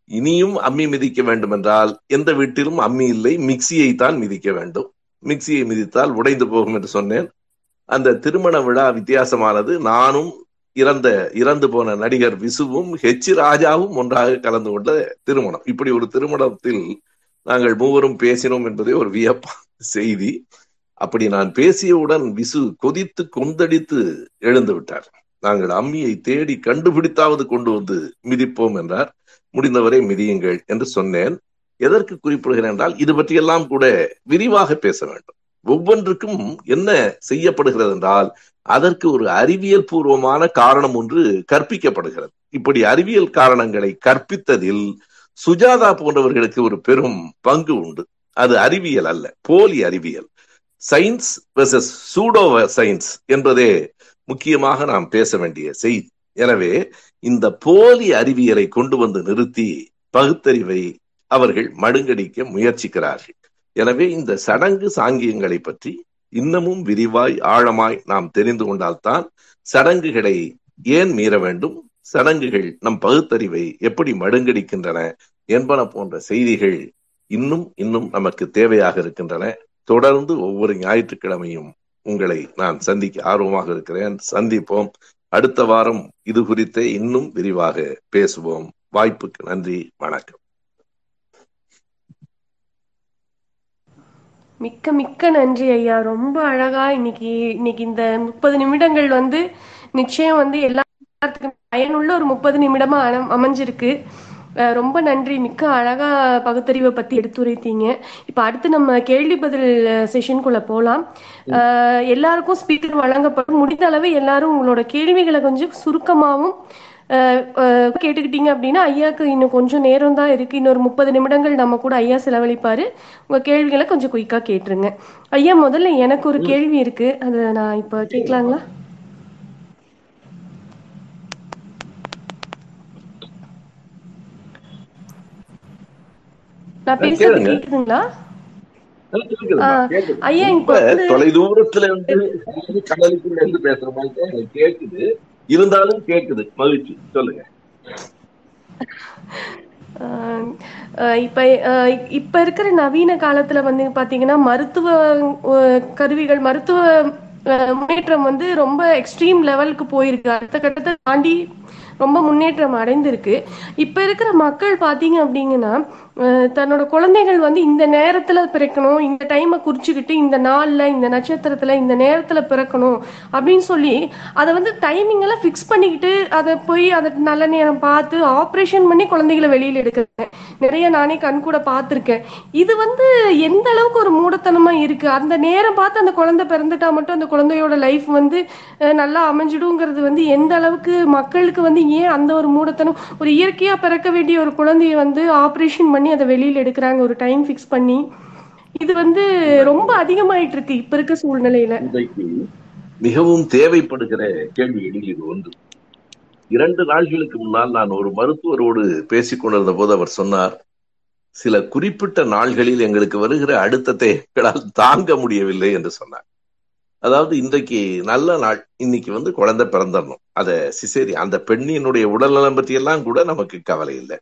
இனியும் அம்மி மிதிக்க வேண்டும் என்றால் எந்த வீட்டிலும் அம்மி இல்லை மிக்சியை தான் மிதிக்க வேண்டும். மிக்சியை மிதித்தால் உடைந்து போகும் என்று சொன்னேன். அந்த திருமண விழா வித்தியாசமானது. நானும் இறந்த இறந்து போன நடிகர் விசுவும் ஹெச் ராஜாவும் ஒன்றாக கலந்து கொண்ட திருமணம். இப்படி ஒரு திருமணத்தில் நாங்கள் மூவரும் பேசினோம் என்பதே ஒரு வியப்பான செய்தி. அப்படி நான் பேசியவுடன் விசு கொதித்து கொந்தடித்து எழுந்து விட்டார். நாங்கள் அம்மியை தேடி கண்டுபிடித்தாவது கொண்டு வந்து மிதிப்போம் என்றார். முடிந்தவரை மிதியுங்கள் என்று சொன்னேன். எதற்கு குறிப்பிடுகிறேன் என்றால் இது பற்றியெல்லாம் கூட விரிவாக பேச வேண்டும். ஒவ்வொன்றுக்கும் என்ன செய்யப்படுகிறது என்றால் அதற்கு ஒரு அறிவியல் பூர்வமான காரணம் ஒன்று கற்பிக்கப்படுகிறது. இப்படி அறிவியல் காரணங்களை கற்பித்ததில் சுஜாதா போன்றவர்களுக்கு ஒரு பெரும் பங்கு உண்டு. அது அறிவியல் அல்ல போலி அறிவியல். சயின்ஸ் வெர்சஸ் சூடோ சயின்ஸ் என்பதே முக்கியமாக நாம் பேச வேண்டிய செய்தி. எனவே இந்த போலி அறிவியலை கொண்டு வந்து நிறுத்தி பகுத்தறிவை அவர்கள் மடுங்கடிக்க முயற்சிக்கிறார்கள். எனவே இந்த சடங்கு சாங்கியங்களை பற்றி இன்னமும் விரிவாய் ஆழமாய் நாம் தெரிந்து கொண்டால்தான் சடங்குகளை ஏன் மீற வேண்டும் சடங்குகள் நம் பகுத்தறிவை எப்படி மடுங்கடிக்கின்றன என்பன போன்ற செய்திகள் இன்னும் இன்னும் நமக்கு தேவையாக இருக்கின்றன. தொடர்ந்து ஒவ்வொரு ஞாயிற்றுக்கிழமையும் உங்களை நான் சந்திக்க ஆர்வமாக இருக்கிறேன். சந்திப்போம். அடுத்த வாரம் இது குறித்து இன்னும் விரிவாக பேசுவோம். வாய்ப்புக்கு நன்றி. வணக்கம். மிக்க மிக்க நன்றி ஐயா. ரொம்ப அழகா இன்னைக்கு இன்னைக்கு இந்த முப்பது நிமிடங்கள் வந்து நிச்சயம் வந்து எல்லா பயனுள்ள ஒரு முப்பது நிமிடமா அமைஞ்சிருக்கு. ரொம்ப நன்றி. மிக்க அழகா பகுத்தறிவை பத்தி எடுத்துரைத்தீங்க. இப்ப அடுத்து நம்ம கேள்வி பதில் செஷனுக்குள்ள போலாம். எல்லாருக்கும் ஸ்பீக்கர் வழங்கப்படும். முடிந்த அளவு எல்லாரும் உங்களோட கேள்விகளை கொஞ்சம் அஹ் கேட்டுக்கிட்டீங்க அப்படின்னா ஐயாக்கு இன்னும் கொஞ்சம் நேரம் தான் இருக்கு. இன்னொரு முப்பது நிமிடங்கள் நம்ம கூட ஐயா செலவழிப்பாரு. உங்க கேள்விகளை கொஞ்சம் குயிக்கா கேட்டுருங்க. ஐயா முதல்ல எனக்கு ஒரு கேள்வி இருக்கு. அதை நான் இப்ப கேட்கலாங்களா? நான் பேசுறது. கேக்குதுங்களா. ஐயா, ரொம்ப இப்ப வந்து- தொலை தூரத்துல இருந்து கடலுக்குள்ள இருந்து பேசுற மாதிரி தான் எனக்கு கேக்குது. இருந்தாலும் கேக்குது. மகிழ்ச்சி. சொல்லுங்க. இப்ப இப்ப இருக்கிற நவீன காலத்துல வந்து பாத்தீங்கன்னா மருத்துவ கருவிகள் மருத்துவ முன்னேற்றம் வந்து ரொம்ப எக்ஸ்ட்ரீம் லெவலுக்கு போயிருக்கு. அடுத்த கட்டத்தை தாண்டி ரொம்ப முன்னேற்றம் அடைந்திருக்கு. இப்போ இருக்கிற மக்கள் பார்த்தீங்க அப்படிங்கன்னா தன்னோட குழந்தைகள் வந்து இந்த நேரத்துல பிறக்கணும் இந்த டைமை குறிச்சுக்கிட்டு இந்த நாள்ல இந்த நட்சத்திரத்துல இந்த நேரத்துல பிறக்கணும் அப்படின்னு சொல்லி அதை வந்து டைமிங் எல்லாம் ஃபிக்ஸ் பண்ணிக்கிட்டு அதை போய் அதை நல்ல நேரம் பார்த்து ஆப்ரேஷன் பண்ணி குழந்தைகளை வெளியில எடுக்கிறேன். நிறைய நானே கண் கூட பார்த்துருக்கேன். இது வந்து எந்த அளவுக்கு ஒரு மூடத்தனமா இருக்கு? அந்த நேரம் பார்த்து அந்த குழந்தை பிறந்துட்டா மட்டும் அந்த குழந்தையோட லைஃப் வந்து நல்லா அமைஞ்சிடுங்கிறது வந்து எந்த அளவுக்கு மக்களுக்கு வந்து ஏன் அந்த ஒரு மூடத்தனம்? ஒரு இயற்கையா பிறக்க வேண்டிய ஒரு குழந்தைய வந்து ஆப்ரேஷன் பண்ணி அதை வெளியில எடுக்கிறாங்க ஒரு டைம் ஃபிக்ஸ் பண்ணி. இது வந்து ரொம்ப அதிகமாயிட்டு இருக்கு இப்ப இருக்க சூழ்நிலையில. இன்றைக்கு மிகவும் தேவைப்படுகிற கேள்விகளில் இது ஒன்று. இரண்டு நாள்களுக்கு முன்னால் நான் ஒரு மருத்துவரோடு பேசிக் கொண்டிருந்த போது அவர் சொன்னார் சில குறிப்பிட்ட நாள்களில் எங்களுக்கு வருகிற அழுத்தத்தை எங்களால் தாங்க முடியவில்லை என்று சொன்னார். அதாவது இன்றைக்கு நல்ல நாள். இன்னைக்கு வந்து குழந்தை பிறந்தரணும். அத சிசேரி அந்த பெண்ணினுடைய உடல்நலம் பற்றி எல்லாம் கூட நமக்கு கவலை இல்லை.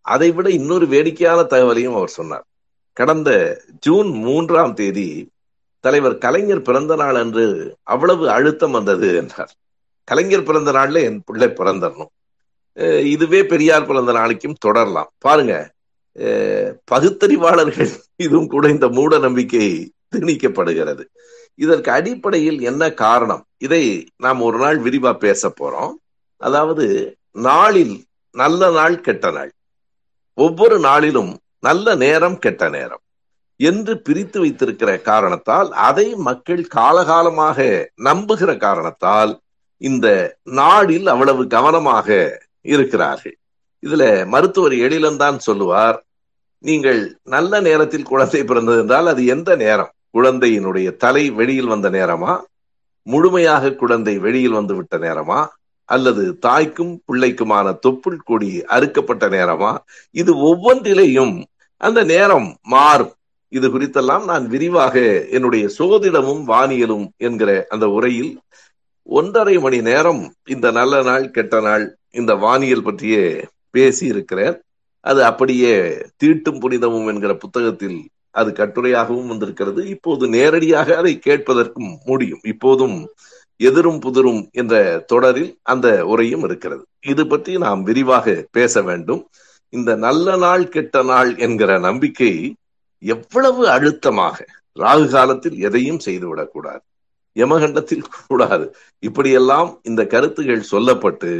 அதை விட இன்னொரு வேடிக்கையான தகவலையும் அவர் சொன்னார். கடந்த ஜூன் மூன்றாம் தேதி தலைவர் கலைஞர் பிறந்த நாள் அன்று அவ்வளவு அழுத்தம் வந்தது என்றார். கலைஞர் பிறந்த நாள்ல என் பிள்ளை பிறந்தரணும். அஹ் இதுவே பெரியார் பிறந்த நாளைக்கும் தொடரலாம். பாருங்க அஹ் பகுத்தறிவாளர்கள் இதுவும் கூட இந்த மூட நம்பிக்கை திணிக்கப்படுகிறது. இதற்கு அடிப்படையில் என்ன காரணம்? இதை நாம் ஒரு நாள் விரிவா பேச போறோம். அதாவது நாளில் நல்ல நாள் கெட்ட நாள். ஒவ்வொரு நாளிலும் நல்ல நேரம் கெட்ட நேரம். என்று பிரித்து வைத்திருக்கிற காரணத்தால் அதை மக்கள் காலகாலமாக நம்புகிற காரணத்தால் இந்த நாடில் அவ்வளவு கவனமாக இருக்கிறார்கள். இதுல மருத்துவர் எழிலன் சொல்லுவார் நீங்கள் நல்ல நேரத்தில் குழந்தை பிறந்தது என்றால் அது எந்த நேரம்? குழந்தையினுடைய தலை வெளியில் வந்த நேரமா? முழுமையாக குழந்தை வெளியில் வந்து விட்ட நேரமா? அல்லது தாய்க்கும் பிள்ளைக்குமான தொப்புள் கொடி அறுக்கப்பட்ட நேரமா? இது ஒவ்வொன்றிலேயும் அந்த நேரம் மாறும். இது குறித்தெல்லாம் நான் விரிவாக என்னுடைய சோதிடமும் வானியலும் என்கிற அந்த உரையில் ஒன்றரை மணி நேரம் இந்த நல்ல நாள் கெட்ட நாள் இந்த வானியல் பற்றியே பேசி இருக்கிறேன் அது அப்படியே தீட்டும் புனிதமும் என்கிற புத்தகத்தில் அது கட்டுரையாகவும் வந்திருக்கிறது. இப்போது நேரடியாக அதை கேட்பதற்கும் முடியும். இப்போதும் எதிரும் புதிரும் என்ற தொடரில் அந்த உரையும் இருக்கிறது. இது பற்றி நாம் விரிவாக பேச வேண்டும். இந்த நல்ல நாள் கெட்ட நாள் என்கிற நம்பிக்கை எவ்வளவு அழுத்தமாக ராகு காலத்தில் எதையும் செய்துவிடக்கூடாது. யமகண்டத்தில் கூடாது. இப்படியெல்லாம் இந்த கருத்துகள் சொல்லப்பட்டு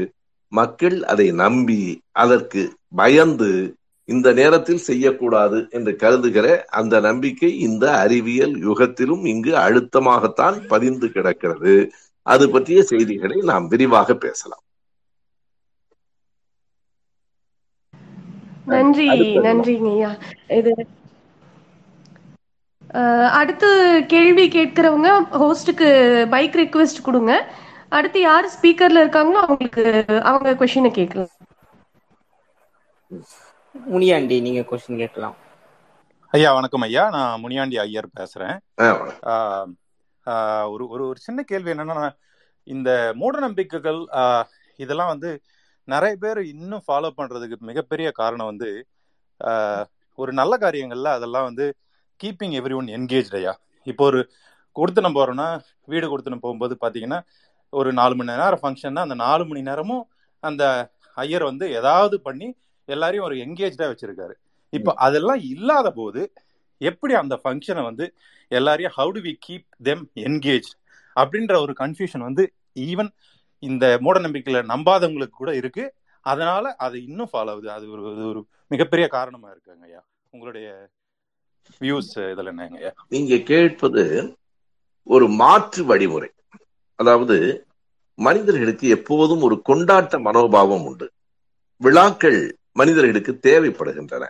மக்கள் அதை நம்பி அதற்கு பயந்து இந்த நேரத்தில் செய்யக்கூடாது என்று கருதுகிற அந்த நம்பிக்கை இந்த அறிவியல் யுகத்திலும் இங்கு அழுத்தமாகத்தான் பதிந்து கிடக்கிறது. அது பற்றிய செய்திகளை நாம் விரிவாக பேசலாம். நன்றி நன்றிங்க ஐயா. இது அடுத்து கேள்வி கேட்கிறவங்க ஹோஸ்டுக்கு பைக் ரெக்வெஸ்ட் கொடுங்க. அடுத்து யார் ஸ்பீக்கர்ல இருக்காங்களோ அவங்களுக்கு அவங்க கொஸ்டினை கேட்கலாம். முனியாண்டி நீங்க கொஸ்டின் கேட்கலாம். ஐயா வணக்கம் ஐயா. நான் முனியாண்டி ஐயர் பேசுறேன். ஒரு ஒரு ஒரு சின்ன கேள்வி என்னன்னா இந்த மூட நம்பிக்கைகள் இதெல்லாம் வந்து நிறைய பேர் இன்னும் ஃபாலோ பண்றதுக்கு மிகப்பெரிய காரணம் வந்து ஒரு நல்ல காரியங்கள்ல அதெல்லாம் வந்து கீப்பிங் எவ்ரி ஒன் என்கேஜ் ஐயா. இப்போ ஒரு கொடுத்தனம் போறோம்னா வீடு கொடுத்தனம் போகும்போது பாத்தீங்கன்னா ஒரு நாலு மணி நேரம் ஃபங்க்ஷன்னா அந்த நாலு மணி நேரமும் அந்த ஐயர் வந்து ஏதாவது பண்ணி எல்லாரையும் ஒரு என்கேஜா வச்சிருக்காரு. இப்போ அதெல்லாம் இல்லாத போது எப்படி அந்த ஃபங்க்ஷனை வந்து எல்லாரையும் how to we keep them engage அப்படின்ற ஒரு கன்ஃபியூஷன் வந்து ஈவன் இந்த மூட நம்பிக்கையில நம்பாதவங்களுக்கு கூட இருக்கு. அதனால அது இன்னும் ஃபாலோ ஆகுது. அது ஒரு ஒரு மிகப்பெரிய காரணமா இருக்குங்க ஐயா. உங்களுடைய வியூஸ் இதுல என்னங்க ஐயா? நீங்க கேட்பது ஒரு மாற்று வழிமுறை. அதாவது மனிதர்களுக்கு எப்போதும் ஒரு கொண்டாட்ட மனோபாவம் உண்டு. விழாக்கள் மனிதர்களுக்கு தேவைப்படுகின்றன.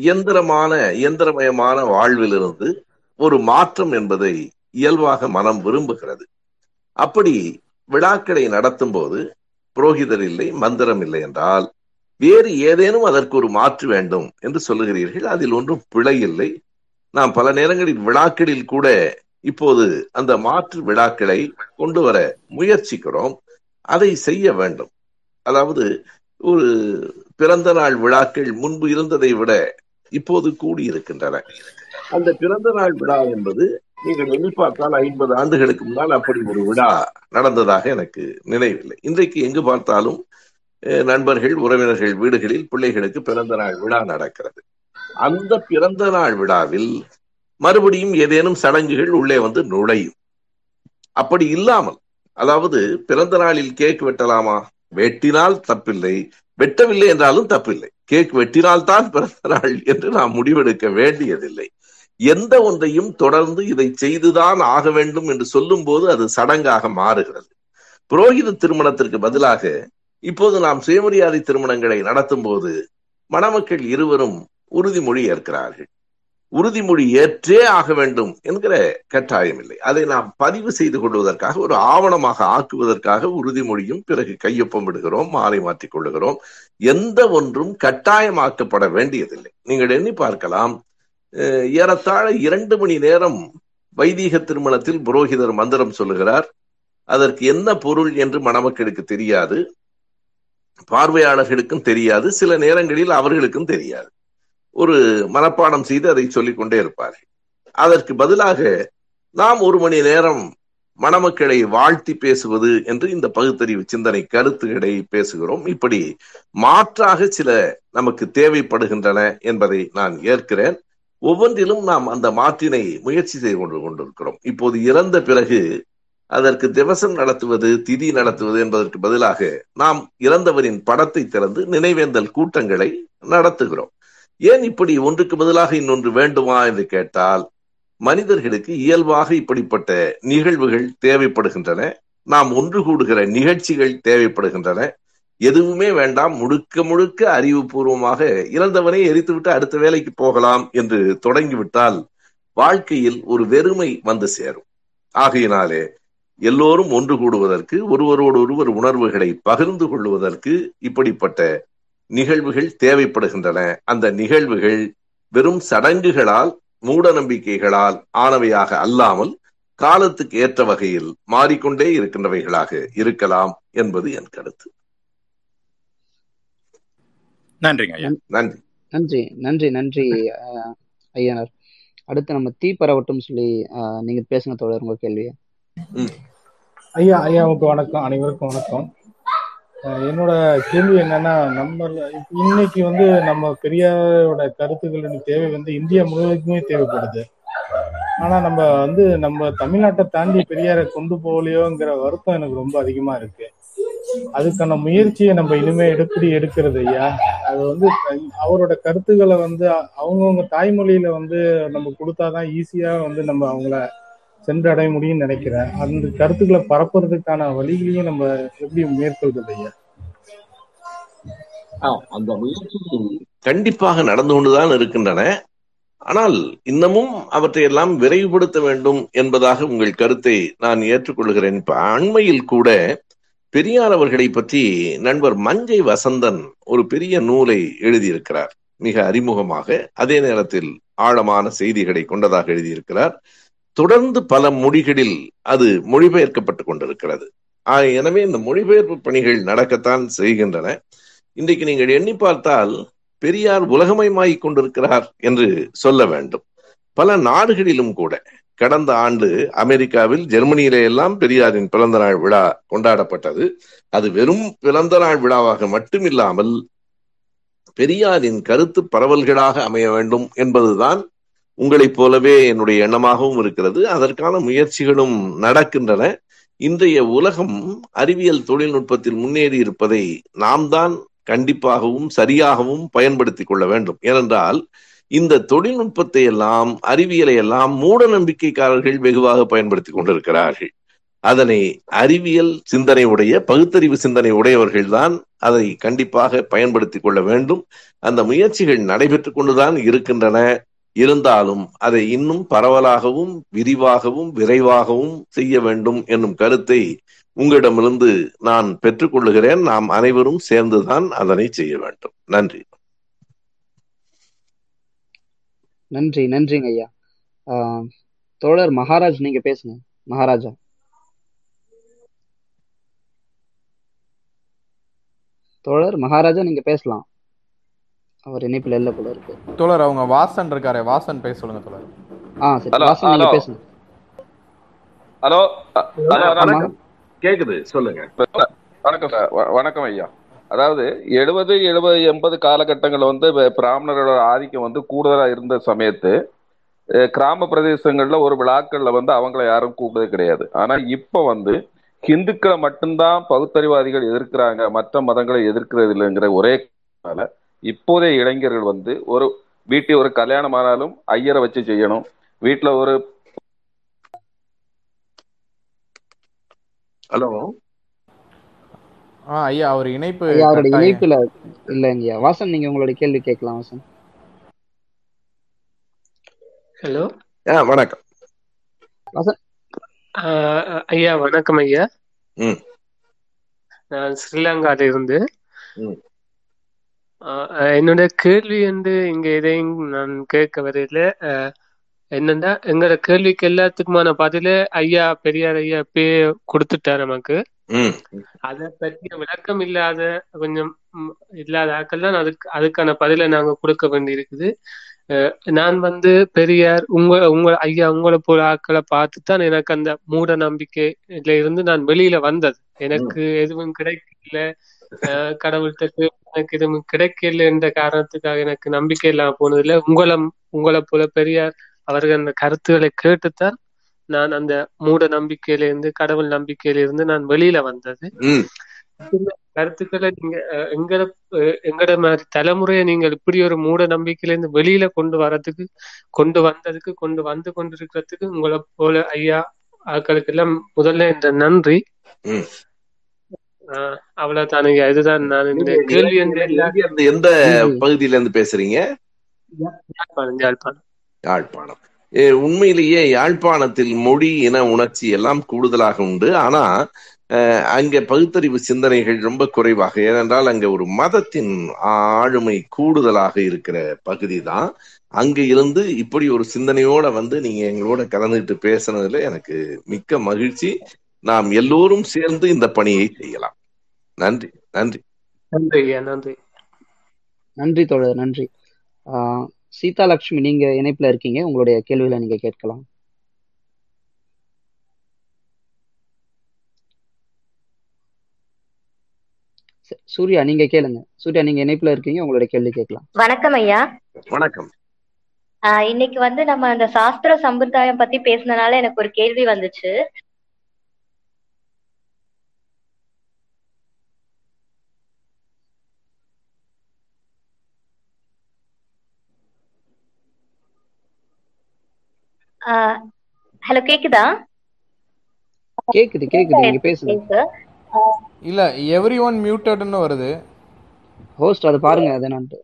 இயந்திரமான இயந்திரமயமான வாழ்விலிருந்து ஒரு மாற்றம் என்பதை இயல்பாக மனம் விரும்புகிறது. அப்படி விழாக்களை நடத்தும் போது புரோகிதர் இல்லை மந்திரம் இல்லை என்றால் வேறு ஏதேனும் அதற்கு ஒரு மாற்று வேண்டும் என்று சொல்லுகிறீர்கள். அதில் ஒன்றும் பிழை இல்லை. நாம் பல நேரங்களில் விழாக்களில் கூட இப்போது அந்த மாற்று விழாக்களை கொண்டு வர முயற்சிக்கிறோம். அதை செய்ய வேண்டும். அதாவது ஒரு பிறந்த நாள் விழாக்கள் முன்பு இருந்ததை விட இப்போது கூடி இருக்கின்றன. அந்த பிறந்த நாள் விழா என்பது நீங்கள் எண்ணி பார்த்தால் ஐம்பது ஆண்டுகளுக்கு முன்னால் அப்படி ஒரு விழா நடந்ததாக எனக்கு நினைவில்லை. இன்றைக்கு எங்கு பார்த்தாலும் நண்பர்கள் உறவினர்கள் வீடுகளில் பிள்ளைகளுக்கு பிறந்த நாள் விழா நடக்கிறது. அந்த பிறந்த நாள் விழாவில் மறுபடியும் ஏதேனும் சடங்குகள் உள்ளே வந்து நுழையும். அப்படி இல்லாமல் அதாவது பிறந்த நாளில் கேக் வெட்டலாமா? வெட்டினால் தப்பில்லை வெட்டவில்லை என்றாலும் தப்பில்லை. கேக் வெட்டினால் தான் பிறந்த நாள் என்று நாம் முடிவெடுக்க வேண்டியதில்லை. எந்த ஒன்றையும் தொடர்ந்து இதை செய்துதான் ஆக வேண்டும் என்று சொல்லும் போது அது சடங்காக மாறுகிறது. புரோகித திருமணத்திற்கு பதிலாக இப்போது நாம் சுயமரியாதை திருமணங்களை நடத்தும் போது மணமக்கள் இருவரும் உறுதிமொழி ஏற்கிறார்கள். உறுதிமொழி ஏற்றே ஆக வேண்டும் என்கிற கட்டாயம் இல்லை அதை நாம் பதிவு செய்து கொள்வதற்காக ஒரு ஆவணமாக ஆக்குவதற்காக உறுதிமொழியும் பிறகு கையொப்பம் விடுகிறோம் மாலை மாற்றிக் கொள்ளுகிறோம். எந்த ஒன்றும் கட்டாயமாக்கப்பட வேண்டியதில்லை. நீங்கள் எண்ணி பார்க்கலாம். ஏறத்தாழ இரண்டு மணி நேரம் வைதீக திருமணத்தில் புரோகிதர் மந்திரம் சொல்லுகிறார். அதற்கு என்ன பொருள் என்று மணமக்களுக்கு தெரியாது. பார்வையாளர்களுக்கும் தெரியாது. சில நேரங்களில் அவர்களுக்கும் தெரியாது. ஒரு மனப்பாடம் செய்து அதை சொல்லிக் கொண்டே இருப்பார்கள் அதற்கு பதிலாக நாம் ஒரு மணி நேரம் மணமக்களை வாழ்த்தி பேசுவது என்று இந்த பகுத்தறிவு சிந்தனை கருத்துக்களை பேசுகிறோம். இப்படி மாற்றாக சில நமக்கு தேவைப்படுகின்றன என்பதை நான் ஏற்கிறேன். ஒவ்வொன்றிலும் நாம் அந்த மாற்றினை முயற்சி செய்து கொண்டு கொண்டிருக்கிறோம். இப்போது இறந்த பிறகு அதற்கு திவசம் நடத்துவது திதி நடத்துவது என்பதற்கு பதிலாக நாம் இறந்தவரின் படத்தை திறந்து நினைவேந்தல் கூட்டங்களை நடத்துகிறோம். ஏன் இப்படி ஒன்றுக்கு பதிலாக இன்னொன்று வேண்டுமா என்று கேட்டால் மனிதர்களுக்கு இயல்பாக இப்படிப்பட்ட நிகழ்வுகள் தேவைப்படுகின்றன. நாம் ஒன்று கூடுகிற நிகழ்ச்சிகள் தேவைப்படுகின்றன. எதுவுமே வேண்டாம். முழுக்க முழுக்க அறிவுபூர்வமாக இறந்தவனை எரித்துவிட்டு அடுத்த வேலைக்கு போகலாம் என்று தொடங்கிவிட்டால் வாழ்க்கையில் ஒரு வெறுமை வந்து சேரும். ஆகையினாலே எல்லோரும் ஒன்று கூடுவதற்கு ஒருவரோடு ஒருவர் உணர்வுகளை பகிர்ந்து கொள்வதற்கு இப்படிப்பட்ட நிகழ்வுகள் தேவைப்படுகின்றன. அந்த நிகழ்வுகள் வெறும் சடங்குகளால் மூட நம்பிக்கைகளால் ஆனவையாக அல்லாமல் காலத்துக்கு ஏற்ற வகையில் மாறிக்கொண்டே இருக்கின்றவைகளாக இருக்கலாம் என்பது என் கருத்து. நன்றிங்க ஐயா. நன்றி. நன்றி நன்றி நன்றி அஹ், ஐயனார். அடுத்து நம்ம தீ பரவட்டும் சொல்லி நீங்க பேசுங்க தோழர் உங்க கேள்வியை. ஐயா ஐயாவுக்கு வணக்கம் அனைவருக்கும் வணக்கம். என்னோட கேள்வி என்னன்னா நம்ம இன்னைக்கு வந்து நம்ம பெரியாரோட கருத்துக்களின் தேவை வந்து இந்தியா முழுவதுக்குமே தேவைப்படுது. ஆனா நம்ம வந்து நம்ம தமிழ்நாட்டை தாண்டி பெரியாரை கொண்டு போகலையோங்கிற வருத்தம் எனக்கு ரொம்ப அதிகமா இருக்கு. அதுக்கான முயற்சியை நம்ம இனிமே எடுப்படி எடுக்கிறது ஐயா? அது வந்து அவரோட கருத்துக்களை வந்து அவங்கவுங்க தாய்மொழியில வந்து நம்ம கொடுத்தாதான் ஈஸியா வந்து நம்ம அவங்கள சென்றடைய முடியும்னு நினைக்கிறேன். அந்த கருத்துக்களை பரப்புறதுக்கான வழிகளையும் நம்ம எப்படி மேற்கொள்றது ஐயா? அந்த முயற்சி கண்டிப்பாக நடந்து கொண்டுதான் இருக்கின்றன. ஆனால் இன்னமும் அவற்றை எல்லாம் விரைவுபடுத்த வேண்டும் என்பதாக உங்கள் கருத்தை நான் ஏற்றுக்கொள்கிறேன். இப்ப அண்மையில் கூட பெரியார் அவர்களை பற்றி நண்பர் மஞ்சை வசந்தன் ஒரு பெரிய நூலை எழுதியிருக்கிறார். மிக அறிமுகமாக அதே நேரத்தில் ஆழமான செய்திகளை கொண்டதாக எழுதியிருக்கிறார். தொடர்ந்து பல மொழிகளில் அது மொழிபெயர்க்கப்பட்டு கொண்டிருக்கிறது. எனவே இந்த மொழிபெயர்ப்பு பணிகள் நடக்கத்தான் செய்கின்றன. இன்றைக்கு நீங்கள் எண்ணி பார்த்தால் பெரியார் உலகமயமாகிக் கொண்டிருக்கிறார் என்று சொல்ல வேண்டும். பல நாடுகளிலும் கூட கடந்த ஆண்டு அமெரிக்காவில் ஜெர்மனியிலே எல்லாம் பெரியாரின் பிறந்த நாள் விழா கொண்டாடப்பட்டது. அது வெறும் பிறந்த நாள் விழாவாக மட்டுமில்லாமல் பெரியாரின் கருத்து பரவல்களாக அமைய வேண்டும் என்பதுதான் உங்களைப் போலவே என்னுடைய எண்ணமாகவும் இருக்கிறது. அதற்கான முயற்சிகளும் நடக்கின்றன. இன்றைய உலகம் அறிவியல் தொழில்நுட்பத்தில் முன்னேறி இருப்பதை நாம் தான் கண்டிப்பாகவும் சரியாகவும் பயன்படுத்திக் கொள்ள வேண்டும். ஏனென்றால் இந்த தொழில்நுட்பத்தை எல்லாம் அறிவியலை எல்லாம் மூட நம்பிக்கைக்காரர்கள் வெகுவாக பயன்படுத்தி கொண்டிருக்கிறார்கள். அதனை அறிவியல் சிந்தனை உடைய பகுத்தறிவு சிந்தனை உடையவர்கள் தான் அதை கண்டிப்பாக பயன்படுத்திக் கொள்ள வேண்டும். அந்த முயற்சிகள் நடைபெற்றுக் கொண்டுதான் இருக்கின்றன. இருந்தாலும் அதை இன்னும் பரவலாகவும் விரிவாகவும் விரைவாகவும் செய்ய வேண்டும் என்னும் கருத்தை உங்களிடமிருந்து நான் பெற்றுக்கொள்ளுகிறேன். நாம் அனைவரும் சேர்ந்துதான் அதனை செய்ய வேண்டும். நன்றி. நன்றி நன்றிங்க ஐயா. ஆஹ், தோழர் மகாராஜ் நீங்க பேசுங்க. மகாராஜா. தோழர் மகாராஜா நீங்க பேசலாம். அவர் இணைப்புல இல்ல போல இருக்கு. தோழர் அவங்க வாசன் இருக்காரு வாசன் பேச சொல்லுங்க தோழர். ஆ சரி ஹலோ வாசன் நீங்க பேசுங்க. ஹலோ கேக்குது சொல்லுங்க. வணக்கம் சார். வணக்கம் ஐயா. அதாவது எழுபது எழுபது எண்பது காலகட்டங்கள்ல வந்து பிராமணரோட ஆதிக்கம் வந்து கூடுதலா இருந்த சமயத்து கிராம பிரதேசங்கள்ல ஒரு விழாக்கள்ல வந்து அவங்கள யாரும் கூப்பிட்டது கிடையாது. ஆனா இப்ப வந்து ஹிந்துக்களை மட்டும்தான் பகுத்தறிவாதிகள் எதிர்க்கிறாங்க மற்ற மதங்களை எதிர்க்கிறது இல்லைங்கிற ஒரே இப்போதைய இளைஞர்கள் வந்து ஒரு வீட்டில் ஒரு கல்யாணம் ஆனாலும் ஐயரை வச்சு செய்யணும். வீட்டுல ஒரு ஹலோ. ஆ ஐயா அவர் இணைப்பு ஐயா அவருடைய கட்டாயம். இணைப்புல இல்லைங்கய்யா வாசன் நீங்க உங்களுடைய கேள்வி கேட்கலாம் வாசன். ஹலோ. ஆ வணக்கம். வாசன். ஆஹ் ஐயா வணக்கம் ஐயா. ம். நான் ஸ்ரீலங்கால இருந்து என்னோட கேள்வி வந்து இங்க எதையும் நான் கேட்க வரையில என்னன்னா எங்களோட கேள்விக்கு எல்லாத்துக்குமான பதில ஐயா பெரியார் ஐயா பே கொடுத்துட்டார் நமக்கு. அதை பற்றிய விளக்கம் இல்லாத கொஞ்சம் இல்லாத ஆட்கள் தான் அதுக்கு அதுக்கான பதிலை நாங்க கொடுக்க வேண்டியிருக்குது. அஹ் நான் வந்து பெரியார் உங்க உங்க ஐயா உங்களை போல ஆட்களை பார்த்து தான் எனக்கு அந்த மூட நம்பிக்கையில இருந்து நான் வெளியில வந்தது. எனக்கு எதுவும் கிடைக்கல. கடவுள்கிட்ட கேட்டு எனக்கு எதுவும் கிடைக்கல என்ற காரணத்துக்காக எனக்கு நம்பிக்கை இல்லாம போனதில்லை. உங்களை உங்களை போல பெரியார் அவர்கள் அந்த கருத்துக்களை கேட்டுத்தான் நான் அந்த மூட நம்பிக்கையில இருந்து கடவுள் நம்பிக்கையில இருந்து நான் வெளியில வந்தது. கருத்துக்களை நீங்க எங்கட எங்கட மாதிரி தலைமுறையை நீங்கள் இப்படி ஒரு மூட நம்பிக்கையில இருந்து வெளியில கொண்டு வரதுக்கு கொண்டு வந்ததுக்கு கொண்டு வந்து கொண்டிருக்கிறதுக்கு உங்களை போல ஐயா ஆட்களுக்கு எல்லாம் முதல்ல இந்த நன்றி. ம். ஆஹ் அவ்வளவுதான் ஐயா இதுதான் நான் இந்த கேள்வி வந்து எந்த பகுதியில இருந்து பேசுறீங்க? யாழ்ப்பாணம் யாழ்ப்பாணம். உண்மையிலேயே யாழ்ப்பாணத்தில் மொழி இன உணர்ச்சி எல்லாம் கூடுதலாக உண்டு. ஆனா அங்க பகுத்தறிவு சிந்தனைகள் ரொம்ப குறைவாக. ஏனென்றால் அங்க ஒரு மதத்தின் ஆளுமை கூடுதலாக இருக்கிற பகுதி தான். அங்க இருந்து இப்படி ஒரு சிந்தனையோட வந்து நீங்க எங்களோட கலந்துட்டு பேசுனதுல எனக்கு மிக்க மகிழ்ச்சி. நாம் எல்லோரும் சேர்ந்து இந்த பணியை செய்யலாம். நன்றி நன்றி. நன்றி நன்றி. நன்றி தோழர் நன்றி. ஆஹ் சீதா லட்சுமி நீங்க இணைப்புல இருக்கீங்க. உங்களுடைய கேள்விகளை நீங்க கேட்கலாம். ச- சூர்யா நீங்க கேளுங்க. சூர்யா நீங்க இணைப்புல இருக்கீங்க. உங்களுடைய கேள்வி கேட்கலாம். வணக்கம் ஐயா. வணக்கம். ஆஹ் இன்னைக்கு வந்து நம்ம அந்த சாஸ்திர சம்பிரதாயம் பத்தி பேசுனனால எனக்கு ஒரு கேள்வி வந்துச்சு. ஹலோ கேக்குதா? கேக்குது கேக்குது. நீங்க பேசுங்க. பேசு இல்ல எவ்ரி ஒன் மியூட்டட்னு வருது. ஹோஸ்ட் அதை பாருங்க அது என்னன்ட்டு.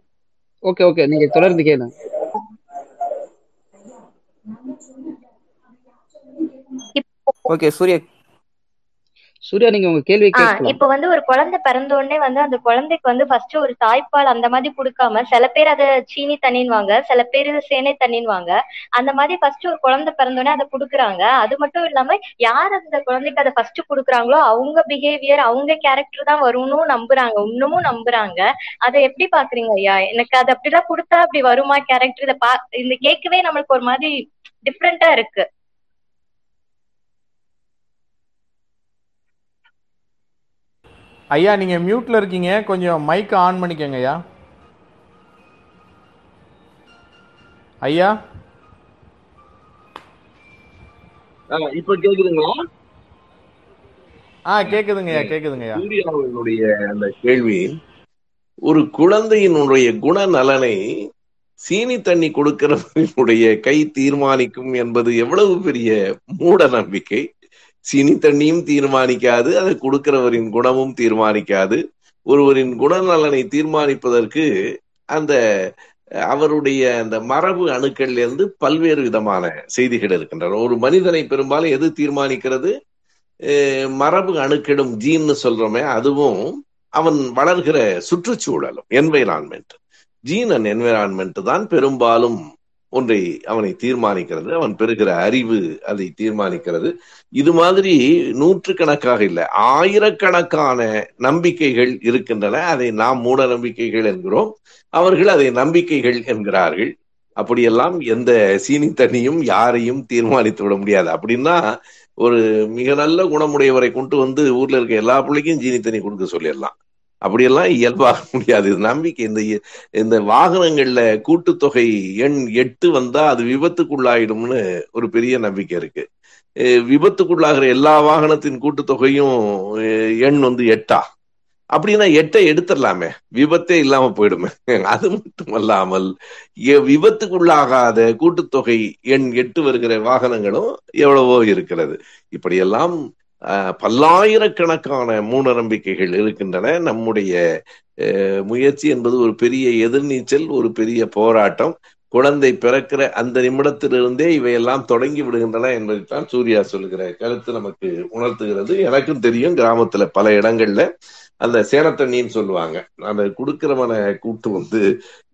ஓகே ஓகே நீங்க தொடர்ந்து கேளுங்க. ஓகே சூர்யா சூர்யா நீங்க உங்க கேள்வி இப்ப வந்து ஒரு குழந்தை பிறந்த உடனே வந்து அந்த குழந்தைக்கு வந்து ஃபர்ஸ்ட் ஒரு தாய்ப்பால் அந்த மாதிரி கொடுக்காம சில பேர் அதை சீனி தண்ணின்வாங்க சில பேர் சேனை தண்ணின்வாங்க அந்த மாதிரி ஃபர்ஸ்ட் ஒரு குழந்தை பிறந்த உடனே அதை குடுக்குறாங்க. அது மட்டும் இல்லாம யார் அந்த குழந்தைக்கு அதை ஃபர்ஸ்ட் குடுக்குறாங்களோ அவங்க பிஹேவியர் அவங்க கேரக்டர் தான் வரும்னு நம்புறாங்க. இன்னமும் நம்புறாங்க. அதை எப்படி பாக்குறீங்க ஐயா? எனக்கு அது அப்படிலாம் கொடுத்தா அப்படி வருமா கேரக்டர் இதை பா இந்த கேட்கவே நம்மளுக்கு ஒரு மாதிரி டிஃப்ரெண்டா இருக்கு. ஐயா நீங்க மியூட்ல இருக்கீங்க. கொஞ்சம் மைக் ஆன் பண்ணிக்கங்க ஐயா. ஐயா? இப்ப கேக்குதுங்களா? ஆ கேக்குதுங்க ஐயா கேக்குதுங்க ஐயா. சூர்யா அவர்களுடைய அந்த கேள்வி ஒரு குழந்தையினுடைய குணநலனை சீனி தண்ணி கொடுக்கிறவனுடைய கை தீர்மானிக்கும் என்பது எவ்வளவு பெரிய மூட நம்பிக்கை? சீனி தண்ணியும் தீர்மானிக்காது அதை கொடுக்கிறவரின் குணமும் தீர்மானிக்காது. ஒருவரின் குணநலனை தீர்மானிப்பதற்கு அந்த அவருடைய அந்த மரபு அணுக்கள்ல இருந்து பல்வேறு விதமான செய்திகள் இருக்கின்றன. ஒரு மனிதனை பெரும்பாலும் எது தீர்மானிக்கிறது? மரபு அணுக்கெடும் ஜீன்னு சொல்றோமே அதுவும் அவன் வளர்கிற சுற்றுச்சூழலும் என்வைரான்மெண்ட் ஜீன் அண்ட் என்வைரான்மெண்ட் தான் பெரும்பாலும் ஒன்றை அவனை தீர்மானிக்கிறது அவன் பெறுகிற அறிவு அதை தீர்மானிக்கிறது. இது மாதிரி நூற்று கணக்காக இல்லை ஆயிரக்கணக்கான நம்பிக்கைகள் இருக்கின்றன. அதை நாம் மூட நம்பிக்கைகள் என்கிறோம். அவர்கள் அதை நம்பிக்கைகள் என்கிறார்கள். அப்படியெல்லாம் எந்த சீனி தண்ணியும் யாரையும் தீர்மானித்து விட முடியாது. அப்படின்னா ஒரு மிக நல்ல குணமுடையவரை கொண்டு வந்து ஊர்ல இருக்க எல்லா பிள்ளைக்கும் சீனி தண்ணி கொடுக்க சொல்லிடலாம். அப்படியெல்லாம் இயல்பாக முடியாது. நம்பிக்கை. இந்த இந்த வாகனங்கள்ல கூட்டுத்தொகை எண் எட்டு வந்தா அது விபத்துக்குள்ளாயிடும்னு ஒரு பெரிய நம்பிக்கை இருக்கு. விபத்துக்குள்ளாகிற எல்லா வாகனத்தின் கூட்டுத்தொகையும் அஹ் எண் வந்து எட்டா? அப்படின்னா எட்டை எடுத்துடலாமே. விபத்தே இல்லாம போயிடுமே. அது மட்டுமல்லாமல் எ- விபத்துக்குள்ளாகாத கூட்டுத்தொகை எண் எட்டு வருகிற வாகனங்களும் எவ்வளவோ இருக்கிறது. இப்படியெல்லாம் பல்லாயிரக்கணக்கான மூட நம்பிக்கைகள் இருக்கின்றன. நம்முடைய அஹ், முயற்சி என்பது ஒரு பெரிய எதிர்நீச்சல் ஒரு பெரிய போராட்டம். குழந்தை பிறக்கிற அந்த நிமிடத்திலிருந்தே இவையெல்லாம் தொடங்கி விடுகின்றன என்பதைத்தான் சூர்யா சொல்கிற கருத்து நமக்கு உணர்த்துகிறது. எனக்கும் தெரியும் கிராமத்துல பல இடங்கள்ல அந்த சேனத்தண்ணின்னு சொல்லுவாங்க. அந்த கொடுக்கிறவனை கூட்டு வந்து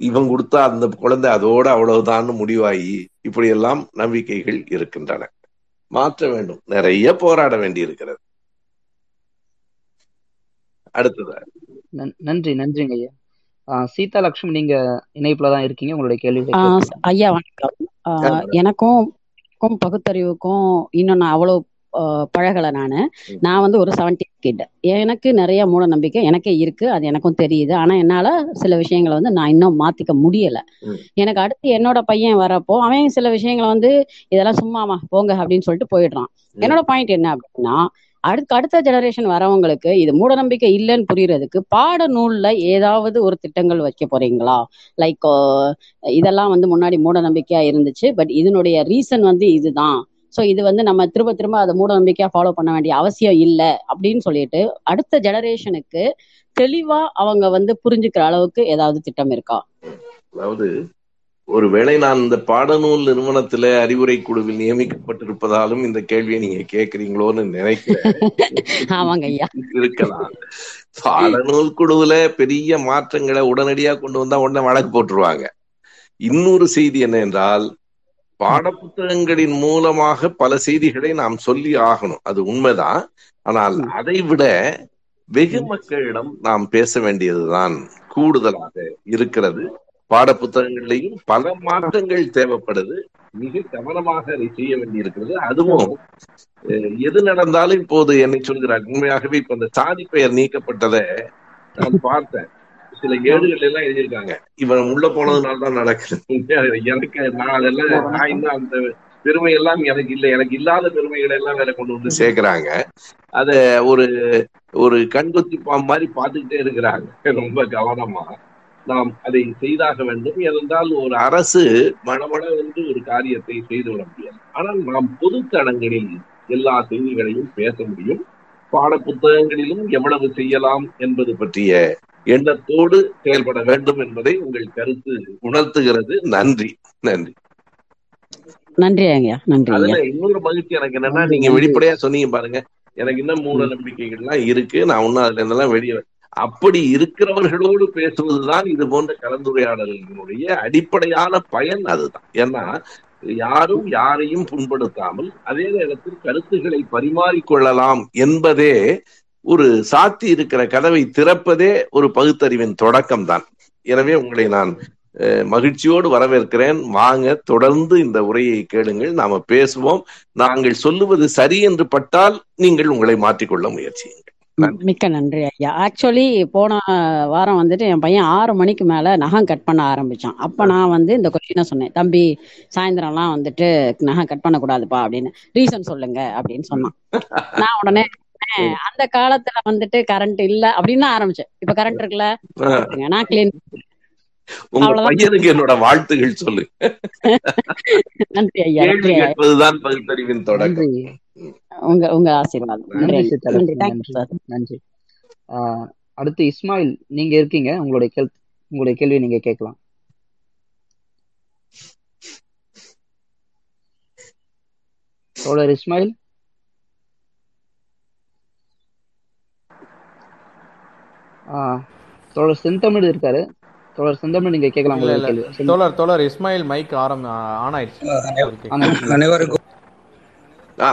இவன் கொடுத்தா அந்த குழந்தை அதோட அவ்வளவுதான்னு முடிவாகி இப்படியெல்லாம் நம்பிக்கைகள் இருக்கின்றன. மாற்ற வேண்டும். நிறைய போராட வேண்டி இருக்கிறது அடுத்தது? நன்- நன்றி நன்றிங்க ஐயா. ஆஹ் சீதா லட்சுமி நீங்க இணைப்புல தான் இருக்கீங்க. உங்களுடைய கேட்கலாம் ஐயா வணக்கம்? எனக்கும் பகுத்தறிவுக்கும் இன்னும் நான் அவ்வளோ ஆஹ் பழகலை நான். நான் வந்து ஒரு செவன்டி கிட் எனக்கு நிறைய மூட நம்பிக்கை எனக்கே இருக்கு. அது எனக்கும் தெரியுது. ஆனா என்னால சில விஷயங்களை வந்து நான் இன்னும் மாத்திக்க முடியல. எனக்கு அடுத்து என்னோட பையன் வரப்போ அவன் சில விஷயங்களை வந்து இதெல்லாம் சும்மாமா போங்க அப்படின்னு சொல்லிட்டு போயிடுறான். என்னோட பாயிண்ட் என்ன அப்படின்னா அடுத்த அடுத்த ஜெனரேஷன் வரவங்களுக்கு இது மூட நம்பிக்கை இல்லைன்னு புரியறதுக்கு பாட நூல்ல ஏதாவது ஒரு திட்டங்கள் வைக்க போறீங்களா? லைக் இதெல்லாம் வந்து முன்னாடி மூட நம்பிக்கையா இருந்துச்சு. பட் இதனுடைய ரீசன் வந்து இதுதான். ஸோ இது வந்து நம்ம திரும்ப திரும்ப அதை மூட நம்பிக்கையா ஃபாலோ பண்ண வேண்டிய அவசியம் இல்லை அப்படின்னு சொல்லிட்டு அடுத்த ஜெனரேஷனுக்கு தெளிவா அவங்க வந்து புரிஞ்சுக்கிற அளவுக்கு ஏதாவது திட்டம் இருக்கா? அதாவது ஒருவேளை நான் இந்த பாடநூல் நிறுவனத்துல அறிவுரை குழுவில் நியமிக்கப்பட்டிருப்பதாலும் இந்த கேள்வியை நீங்க கேக்குறீங்களோன்னு நினைக்கிறேன். இருக்கலாம். பாடநூல் குழுவுல பெரிய மாற்றங்களை உடனடியா கொண்டு வந்தா உடனே வழக்கு போட்டுருவாங்க. இன்னொரு செய்தி என்ன என்றால் பாடப்புத்தகங்களின் மூலமாக பல செய்திகளை நாம் சொல்லி ஆகணும். அது உண்மைதான். ஆனால் அதை விட வெகு மக்களிடம் நாம் பேச வேண்டியதுதான் கூடுதலாக இருக்கிறது. பாடப்புத்தகங்கள்லையும் பல மாற்றங்கள் தேவைப்படுது. மிக கவனமாக அதை செய்ய வேண்டியிருக்கிறது. அதுவும் எது நடந்தாலும் இப்போது என்னை சொல்கிறார். உண்மையாகவே இப்ப இந்த சாதி பெயர் நீக்கப்பட்டதை நான் பார்த்தேன். சில ஏடுகள் எல்லாம் எழுதியிருக்காங்க. இவன் உள்ள போனதுனால தான் நடக்குது. எனக்கு நான் அதெல்லாம் நான் இன்னும் அந்த பெருமை எல்லாம் எனக்கு இல்லை. எனக்கு இல்லாத பெருமைகளை எல்லாம் வேற கொண்டு வந்து சேர்க்கிறாங்க. அத ஒரு ஒரு கண்கொத்தி பாம்பு மாதிரி பார்த்துக்கிட்டே இருக்கிறாங்க. ரொம்ப கவனமா நாம் அதை செய்தாக வேண்டும். ஏனென்றால் ஒரு அரசு மனமள வந்து ஒரு காரியத்தை செய்துவிட முடியாது. ஆனால் நாம் பொது தளங்களில் எல்லா செய்திகளையும் பேச முடியும். பாட புத்தகங்களிலும் எவ்வளவு செய்யலாம் என்பது பற்றிய எண்ணத்தோடு செயல்பட வேண்டும் என்பதை உங்கள் கருத்து உணர்த்துகிறது. நன்றி. நன்றி. நன்றி ஐயா. நன்றி அதுல இன்னொரு மகிழ்ச்சி எனக்கு என்னன்னா நீங்க வெளிப்படையா சொன்னீங்க பாருங்க. எனக்கு இன்னும் மூட நம்பிக்கைகள்லாம் இருக்கு. நான் இன்னும் அதுல இருந்தெல்லாம் வெளியே அப்படி இருக்கிறவர்களோடு பேசுவதுதான் இது போன்ற கலந்துரையாடல்களுடைய அடிப்படையான பயன் அதுதான். ஏன்னா யாரும் யாரையும் புண்படுத்தாமல் அதே நேரத்தில் கருத்துக்களை பரிமாறிக்கொள்ளலாம் என்பதே ஒரு சாத்தி இருக்கிற கதவை திறப்பதே ஒரு பகுத்தறிவின் தொடக்கம் தான் எனவே உங்களை நான் மகிழ்ச்சியோடு வரவேற்கிறேன். வாங்க தொடர்ந்து இந்த உரையை கேளுங்கள். நாம பேசுவோம். நாங்கள் சொல்லுவது சரி என்று பட்டால் நீங்கள் உங்களை மாற்றிக்கொள்ள முயற்சியுங்கள். மிக்க நன்றி ஐயா. ஆக்சுவலி போன வாரம் வந்துட்டு என் பையன் ஆறு மணிக்கு மேல நகம் கட் பண்ண ஆரம்பிச்சான். அப்ப நான் வந்து இந்த கொஸ்டினை சொன்னேன். தம்பி சாயந்தரம்லாம் வந்துட்டு நகம் கட் பண்ணக்கூடாதுப்பா அப்படின்னு. ரீசன் சொல்லுங்க அப்படின்னு சொன்னான். நான் உடனே அந்த காலத்துல வந்துட்டு கரண்ட் இல்ல அப்படின்னு ஆரம்பிச்சேன். இப்ப கரண்ட் இருக்குல்ல? நான் கிளீன் உங்க பையனுக்கு என்னோட வாழ்த்துகள் சொல்லு. நன்றி ஐயா கேள்வி நன்றி கேட்பதுதான் பகுத்தறிவின் தொடக்கம். உங்க உங்க ஆசீர்வாதம். நன்றி அடுத்து இஸ்மாயில் நீங்க இருக்கீங்க? உங்களுடைய கேள் உங்களுடைய கேள்வி நீங்க கேட்கலாம். தோழர் இஸ்மாயில்? தோழர் செந்தமிழ் இருக்காரு. தோழர் செந்தமிழ் நீங்க கேட்கலாம் தோழர் தோழர் இஸ்மாயில் மைக் ஆரம் ஆன் ஆயிடுச்சு அனைவருக்கும் ஆ.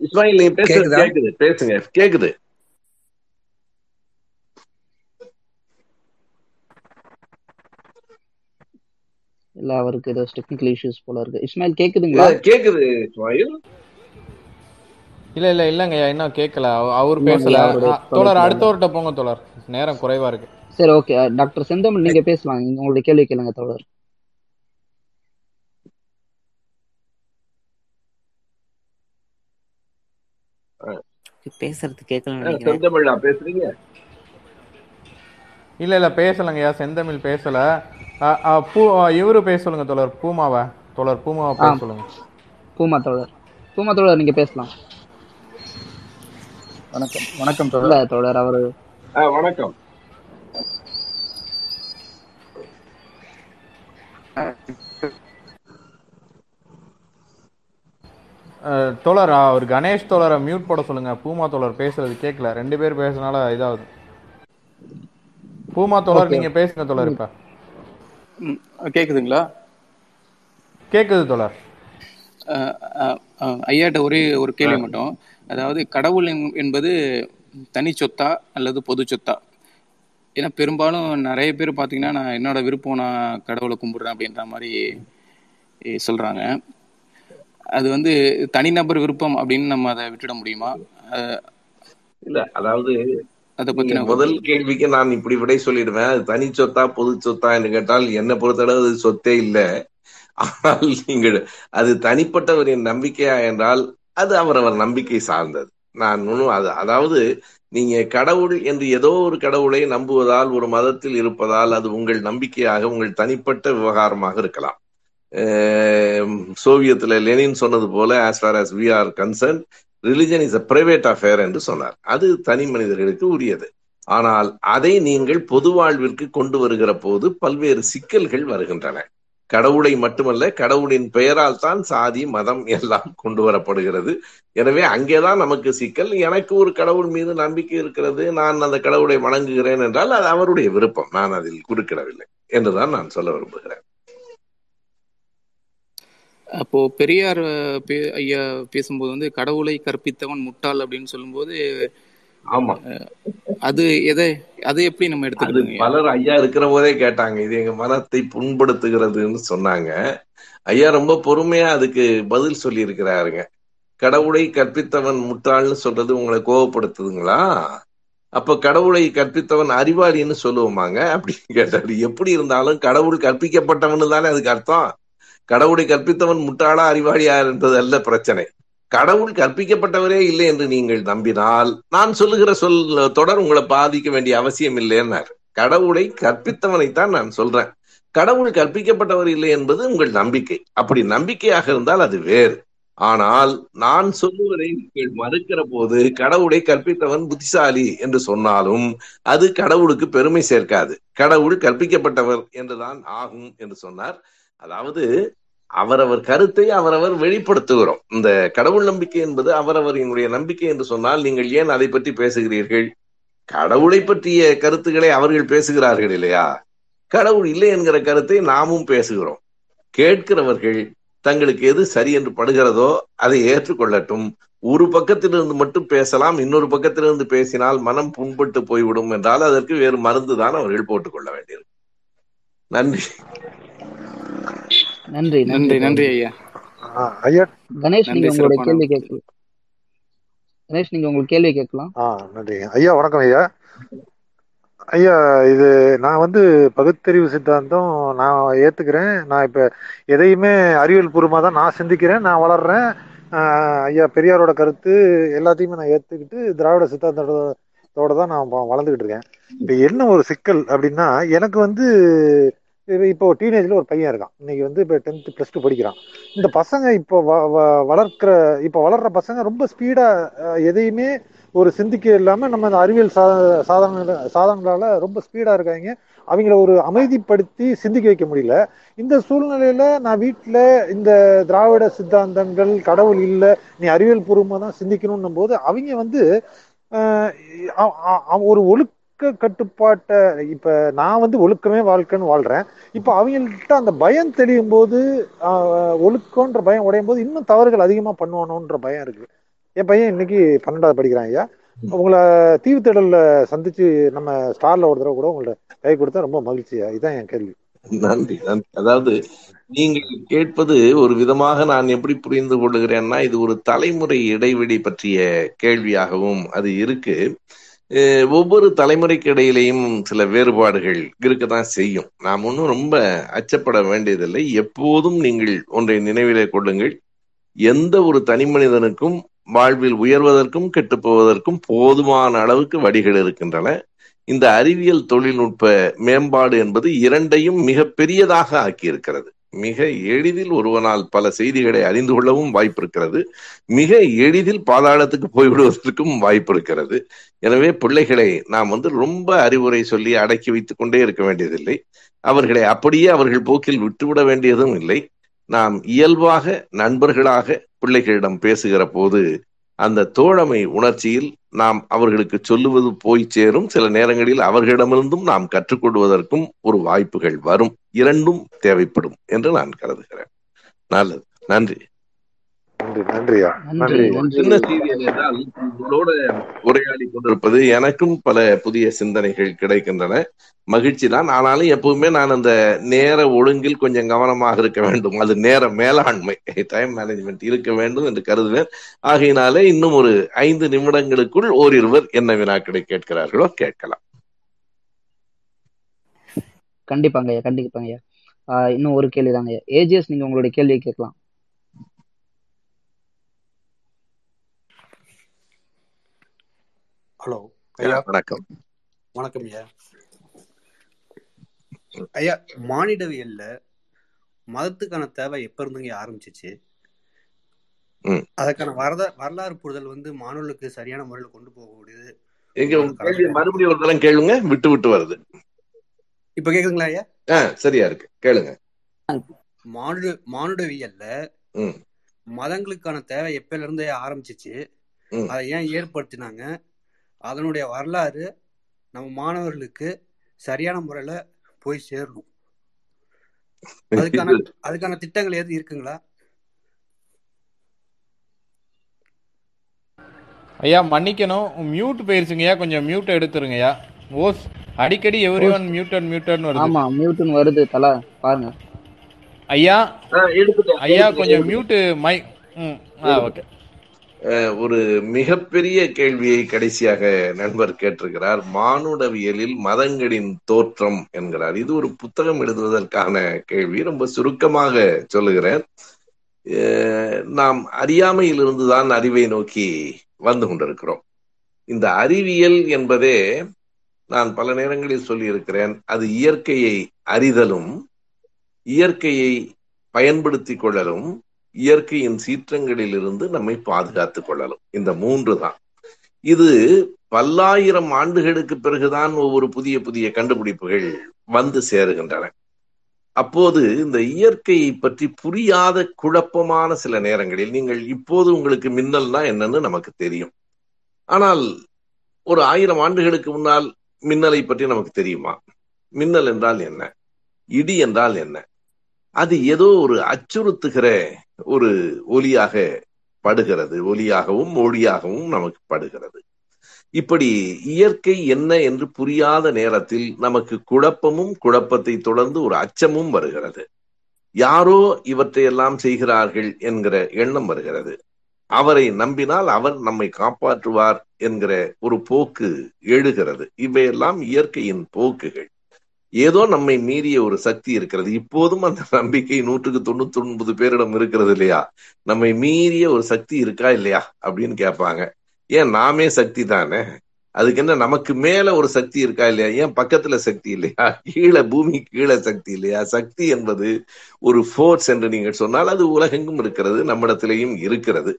இஸ்மாயில் நீங்க பேசுறது கேக்குதா? கேக்குது. பேசுங்க. கேக்குது. இல்ல அவருக்கு ஏதோ டெக்னிக்கல் இஷ்யூஸ் போல இருக்கு. இஸ்மாயில் கேக்குதுங்களா? கேக்குது இஸ்மாயில். இல்ல இல்ல இல்லங்க ஐயா இன்னும் கேட்கல அவ- அவர் பேசல. தோழர் அடுத்தவர்கிட்ட போங்க தோழர். நேரம் குறைவா இருக்கு. சரி ஓகே. டாக்டர் செந்தமிழ் நீங்க பேசலாம். நீங்க உங்களுடைய கேள்வி கேளுங்க தோழர். பேசுறது நினைக்கிறேன். செந்தமிழா பேசுறீங்க? இல்ல இல்ல பேசலங்க ஐயா. செந்தமிழ் பேசல. பூ இவரு பேச சொல்லுங்க தோழர். பூமாவை. தோழர் பூமாவை பேச சொல்லுங்க. பூமா தோழர். பூமா தோழர் நீங்க பேசலாம். வணக்கம். வணக்கம் தோழர். தோழர் அவரு வணக்கம். தோழர் அவர் கணேஷ் தோழரை மியூட் போட சொல்லுங்க. பூமா தோழர் பேசுறது கேட்கல ரெண்டு பேர் பேசுறதுனால இதாகுது. பூமா தோழர் நீங்க பேசுங்க தோழர் இப்ப. கேக்குதுங்களா? கேக்குது தோழர். ஐயாட்ட ஒரே ஒரு கேள்வி மட்டும். அதாவது கடவுள் என்- என்பது தனி சொத்தா அல்லது பொது சொத்தா? ஏன்னா பெரும்பாலும் நிறைய பேர் பார்த்தீங்கன்னா நான் என்னோட விருப்பம் நான் கடவுளை கும்பிடுறேன் அப்படின்ற மாதிரி சொல்றாங்க. அது வந்து தனிநபர் விருப்பம் அப்படின்னு நம்ம அதை விட்டுட முடியுமா? இல்ல அதாவது அதை பத்தின முதல் கேள்விக்கு நான் இப்படி விடை சொல்லிடுவேன். அது தனி சொத்தா பொது சொத்தா என்று கேட்டால் என்னை பொறுத்தளவு அது சொத்தே இல்லை. ஆனால் நீங்கள் அது தனிப்பட்டவரின் நம்பிக்கையா என்றால் அது அவரவர் நம்பிக்கை சார்ந்தது. நான் ஒன்றும் அது அதாவது நீங்க கடவுள் என்று ஏதோ ஒரு கடவுளை நம்புவதால் ஒரு மதத்தில் இருப்பதால் அது உங்கள் நம்பிக்கையாக உங்கள் தனிப்பட்ட விவகாரமாக இருக்கலாம். சோவியத்தில் சோவியத்துல லெனின் சொன்னது போல as far as we are concern religion is a private affair என்று சொன்னார். அது தனி மனிதர்களுக்கு உரியது. ஆனால் அதை நீங்கள் பொது வாழ்விற்கு கொண்டு வருகிற போது பல்வேறு சிக்கல்கள் வருகின்றன. கடவுளை மட்டுமல்ல கடவுளின் பெயரால் தான் சாதி மதம் எல்லாம் கொண்டு வரப்படுகிறது. எனவே அங்கேதான் நமக்கு சிக்கல். எனக்கு ஒரு கடவுள் மீது நம்பிக்கை இருக்கிறது. நான் அந்த கடவுளை வணங்குகிறேன் என்றால் அது அவருடைய விருப்பம். நான் அதில் குறுக்கிடவில்லை என்றுதான் நான் சொல்ல விரும்புகிறேன். அப்போ பெரியார் பே- ஐயா பேசும்போது வந்து கடவுளை கற்பித்தவன் முட்டாள் அப்படின்னு சொல்லும்போது ஆமா. அது எதை அதை எப்படி நம்ம ஐயா பலர் ஐயா இருக்கிற போதே கேட்டாங்க இது எங்க மனத்தை புண்படுத்துகிறதுன்னு சொன்னாங்க. ஐயா ரொம்ப பொறுமையா அதுக்கு பதில் சொல்லி இருக்கிறாருங்க கடவுளை கற்பித்தவன் முட்டாள்னு சொல்றது உங்களை கோவப்படுத்துதுங்களா? அப்ப கடவுளை கற்பித்தவன் அறிவாளின்னு சொல்லுவோமாங்க? அப்படின்னு கேட்டாரு. எப்படி இருந்தாலும் கடவுள் கற்பிக்கப்பட்டவன்னு தானே அதுக்கு அர்த்தம். கடவுளை கற்பித்தவன் முட்டாளா அறிவாளியா என்பது அல்ல பிரச்சனை. கடவுள் கற்பிக்கப்பட்டவரே இல்லை என்று நீங்கள் நம்பினால் நான் சொல்லுகிற சொல் தொடர் உங்களை பாதிக்க வேண்டிய அவசியம் இல்லைன்னார் கடவுளை கற்பித்தவனைத்தான் நான் சொல்றேன். கடவுள் கற்பிக்கப்பட்டவர் இல்லை என்பது உங்கள் நம்பிக்கை. அப்படி நம்பிக்கையாக இருந்தால் அது வேறு. ஆனால் நான் சொல்லுவதை நீங்கள் மறுக்கிற போது கடவுளை கற்பித்தவன் புத்திசாலி என்று சொன்னாலும் அது கடவுளுக்கு பெருமை சேர்க்காது. கடவுள் கற்பிக்கப்பட்டவர் என்றுதான் ஆகும் என்று சொன்னார். அதாவது அவரவர் கருத்தை அவரவர் வெளிப்படுத்துகிறோம். இந்த கடவுள் நம்பிக்கை என்பது அவரவரினுடைய நம்பிக்கை என்று சொன்னால் நீங்கள் ஏன் அதை பற்றி பேசுகிறீர்கள்? கடவுளை பற்றிய கருத்துக்களை அவர்கள் பேசுகிறார்கள் இல்லையா? கடவுள் இல்லை என்கிற கருத்தை நாமும் பேசுகிறோம். கேட்கிறவர்கள் தங்களுக்கு எது சரி என்று படுகிறதோ அதை ஏற்றுக்கொள்ளட்டும். ஒரு பக்கத்திலிருந்து மட்டும் பேசலாம் இன்னொரு பக்கத்திலிருந்து பேசினால் மனம் புண்பட்டு போய்விடும் என்றால் அதற்கு வேறு மருந்து தான் அவர்கள் போட்டுக்கொள்ள வேண்டியது நன்றி. நன்றி நன்றி நன்றி ஐயா. ஆ, ஐயா. கணேஷ் நீங்க உங்களுடைய கேள்வி கேட்கலாம் கணேஷ் நீங்க உங்களுக்கு கேள்வி கேட்கலாம். ஆ நன்றி. ஐயா வணக்கம் ஐயா. ஐயா இது நான் வந்து பகுத்தறிவு சித்தாந்தம் நான் ஏத்துக்கிறேன். நான் இப்ப எதையுமே அறிவியல் பூர்வமாக தான் நான் சிந்திக்கிறேன். நான் வளர்றேன். ஐயா பெரியாரோட கருத்து எல்லாத்தையுமே நான் ஏத்துக்கிட்டு திராவிட சித்தாந்தத்தோட தான் நான் வளர்ந்துகிட்டு இருக்கேன். இப்ப என்ன ஒரு சிக்கல் அப்படின்னா எனக்கு வந்து இப்போ டீனேஜில் ஒரு பையன் இருக்கான். இன்னைக்கு வந்து இப்போ டென்த்து ப்ளஸ் டூ படிக்கிறான். இந்த பசங்க இப்போ வ- வளர்க்கிற இப்போ வளர்ற பசங்க ரொம்ப ஸ்பீடாக எதையுமே ஒரு சிந்திக்க இல்லாமல் நம்ம இந்த அறிவியல் சா சாதன சாதனங்களால் ரொம்ப ஸ்பீடாக இருக்காங்க. அவங்கள ஒரு அமைதிப்படுத்தி சிந்திக்க வைக்க முடியல. இந்த சூழ்நிலையில நான் வீட்டில் இந்த திராவிட சித்தாந்தங்கள் கடவுள் இல்லை நீ அறிவியல் பூர்வமாக தான் சிந்திக்கணும்னும் போது அவங்க வந்து ஒரு ஒழுக்க கட்டுப்பாட்டை இப்ப நான் வந்து ஒழுக்கமே வாழ்க்கைன்னு வாழ்றேன். இப்ப அவங்கள்ட்ட அந்த பயம் தெளியும் போது ஒழுக்கம்ன்ற பயம் உடையும் போது இன்னும் தவறுகள் அதிகமா பண்ணுவானோன்ற பயம் இருக்கு. என் பையன் இன்னைக்கு பன்னெண்டாவது படிக்கிறான் ஐயா. உங்களை தீவுத்திடல்ல சந்திச்சு நம்ம ஸ்டார்ல ஒரு தடவை கூட உங்கள்ட்ட கை கொடுத்தா ரொம்ப மகிழ்ச்சியா இதுதான் என் கேள்வி. நன்றி நன்றி. அதாவது நீங்கள் கேட்பது ஒரு விதமாக நான் எப்படி புரிந்து கொள்ளுகிறேன்னா இது ஒரு தலைமுறை இடைவெளி பற்றிய கேள்வியாகவும் அது இருக்கு. ஒவ்வொரு தலைமுறைக்கு இடையிலையும் சில வேறுபாடுகள் இருக்கத்தான் செய்யும். நாம் ஒன்றும் ரொம்ப அச்சப்பட வேண்டியதில்லை. எப்போதும் நீங்கள் ஒன்றை நினைவிலே கொள்ளுங்கள். எந்த ஒரு தனி மனிதனுக்கும் வாழ்வில் உயர்வதற்கும் கெட்டுப்போவதற்கும் போதுமான அளவுக்கு வழிகள் இருக்கின்றன. இந்த அறிவியல் தொழில்நுட்ப மேம்பாடு என்பது இரண்டையும் மிக பெரியதாக ஆக்கியிருக்கிறது. மிக எளிதில் ஒருவனால் பல செய்திகளை அறிந்து கொள்ளவும் வாய்ப்பு இருக்கிறது மிக எளிதில் பாதாளத்துக்கு போய்விடுவதற்கும் வாய்ப்பு இருக்கிறது எனவே பிள்ளைகளை நாம் வந்து ரொம்ப அறிவுரை சொல்லி அடக்கி வைத்துக் கொண்டே இருக்க வேண்டியதில்லை. அவர்களை அப்படியே அவர்கள் போக்கில் விட்டுவிட வேண்டியதும் இல்லை. நாம் இயல்பாக நண்பர்களாக பிள்ளைகளிடம் பேசுகிற போது அந்த தோழமை உணர்ச்சியில் நாம் அவர்களுக்கு சொல்லுவது போய் சேரும். சில நேரங்களில் அவர்களிடமிருந்தும் நாம் கற்றுக்கொள்வதற்கும் ஒரு வாய்ப்புகள் வரும். இரண்டும் தேவைப்படும் என்று நான் கருதுகிறேன். நல்லது. நன்றி. நன்றி நன்றியா? நன்றி சின்ன செய்தி என்றால் உங்களோட உரையாடி கொண்டிருப்பது எனக்கும் பல புதிய சிந்தனைகள் கிடைக்கின்றன. மகிழ்ச்சி தான். ஆனாலும் எப்பவுமே நான் அந்த நேர ஒழுங்கில் கொஞ்சம் கவனமாக இருக்க வேண்டும். அது நேர மேலாண்மை. டைம் மேனேஜ்மெண்ட் இருக்க வேண்டும் என்று கருதுவேன். ஆகையினாலே இன்னும் ஒரு ஐந்து நிமிடங்களுக்குள் ஓரிருவர் என்ன வினாக்களை கேட்கிறார்களோ கேட்கலாம். கண்டிப்பாங்க ஐயா கண்டிப்பாங்க ஐயா ஆஹ் இன்னும் ஒரு கேள்வி தாங்க ஏஜிஎஸ் நீங்க உங்களுடைய கேள்வியை கேட்கலாம். ஹலோ ஐயா வணக்கம். வணக்கம் ஐயா. ஐயா மானிடவியல்ல மதத்துக்கான தேவை எப்ப இருந்துங்க ஆரம்பிச்சிச்சு. அதற்கான வரத வரலாறு புரிதல் வந்து மாணவர்களுக்கு சரியான முறையில் கொண்டு உங்க கேள்வி மறுபடியும் ஒரு தரம் கேளுங்க விட்டு விட்டு வருது. இப்ப கேக்குதுங்களா ஐயா? சரியா இருக்கு. கேளுங்க. மானுட மானுடவியல்ல மதங்களுக்கான தேவை எப்பல இருந்து ஆரம்பிச்சிச்சு. அதை ஏன் ஏற்படுத்தினாங்க? அதனுடைய வரலாறு நம்ம மாணவர்களுக்கு சரியான முறையில போய் சேரணும். அதுக்கான அதுக்கான திட்டங்கள் எதுவும் இருக்குங்களா? ஐயா மன்னிக்கணும். மியூட் போயிருச்சுங்கய்யா கொஞ்சம் மியூட் எடுத்துருங்கய்யா ஓஸ் அடிக்கடி எவ்ரி ஒன் மியூட்டட் மியூட்டட்னு வருது. ஆமா மியூட்னு வருது. தல பாருங்க. ஐயா ஐயா கொஞ்சம். மியூட்டு மை ம் ஆ ஓகே ஒரு மிகப்பெரிய கேள்வியை கடைசியாக நண்பர் கேட்டிருக்கிறார். மானுடவியலில் மதங்களின் தோற்றம் என்கிறார். இது ஒரு புத்தகம் எழுதுவதற்கான கேள்வி. ரொம்ப சுருக்கமாக சொல்லுகிறேன். நாம் அறியாமையிலிருந்து தான் அறிவை நோக்கி வந்து கொண்டிருக்கிறோம். இந்த அறிவியல் என்பதே நான் பல நேரங்களில் சொல்லியிருக்கிறேன். அது இயற்கையை அறிதலும் இயற்கையை பயன்படுத்திக் கொள்ளலும் இயற்கையின் சீற்றங்களில் இருந்து நம்மை பாதுகாத்துக் கொள்ளலாம். இந்த மூன்று தான். இது பல்லாயிரம் ஆண்டுகளுக்கு பிறகுதான் ஒவ்வொரு புதிய புதிய கண்டுபிடிப்புகள் வந்து சேருகின்றன. அப்போது இந்த இயற்கையை பற்றி புரியாத குழப்பமான சில நேரங்களில் நீங்கள் இப்போது உங்களுக்கு மின்னல்னா என்னன்னு நமக்கு தெரியும். ஆனால் ஒரு ஆயிரம் ஆண்டுகளுக்கு முன்னால் மின்னலை பற்றி நமக்கு தெரியுமா? மின்னல் என்றால் என்ன? இடி என்றால் என்ன? அது ஏதோ ஒரு அச்சுறுத்துகிற ஒரு ஒலியாக படுகிறது. ஒலியாகவும் ஒளியாகவும் நமக்கு படுகிறது. இப்படி இயற்கை என்ன என்று புரியாத நேரத்தில் நமக்கு குழப்பமும் குழப்பத்தை தொடர்ந்து ஒரு அச்சமும் வருகிறது. யாரோ இவற்றையெல்லாம் செய்கிறார்கள் என்கிற எண்ணம் வருகிறது. அவரை நம்பினால் அவர் நம்மை காப்பாற்றுவார் என்கிற ஒரு போக்கு எழுகிறது. இவையெல்லாம் இயற்கையின் போக்குகள். ஏதோ நம்மை மீறிய ஒரு சக்தி இருக்கிறது. இப்போதும் அந்த நம்பிக்கை நூற்றுக்கு தொண்ணூத்தி ஒன்பது பேரிடம் இருக்கிறது இல்லையா? நம்மை மீறிய ஒரு சக்தி இருக்கா இல்லையா? அப்படின்னு கேட்பாங்க. ஏன் நாமே சக்தி தானே? அதுக்கு என்ன நமக்கு மேல ஒரு சக்தி இருக்கா இல்லையா? ஏன் பக்கத்துல சக்தி இல்லையா? கீழே பூமி கீழே சக்தி இல்லையா? சக்தி என்பது ஒரு ஃபோர்ஸ் என்று நீங்கள் சொன்னால் அது உலகெங்கும் இருக்கிறது நம்மிடத்திலையும் இருக்கிறது.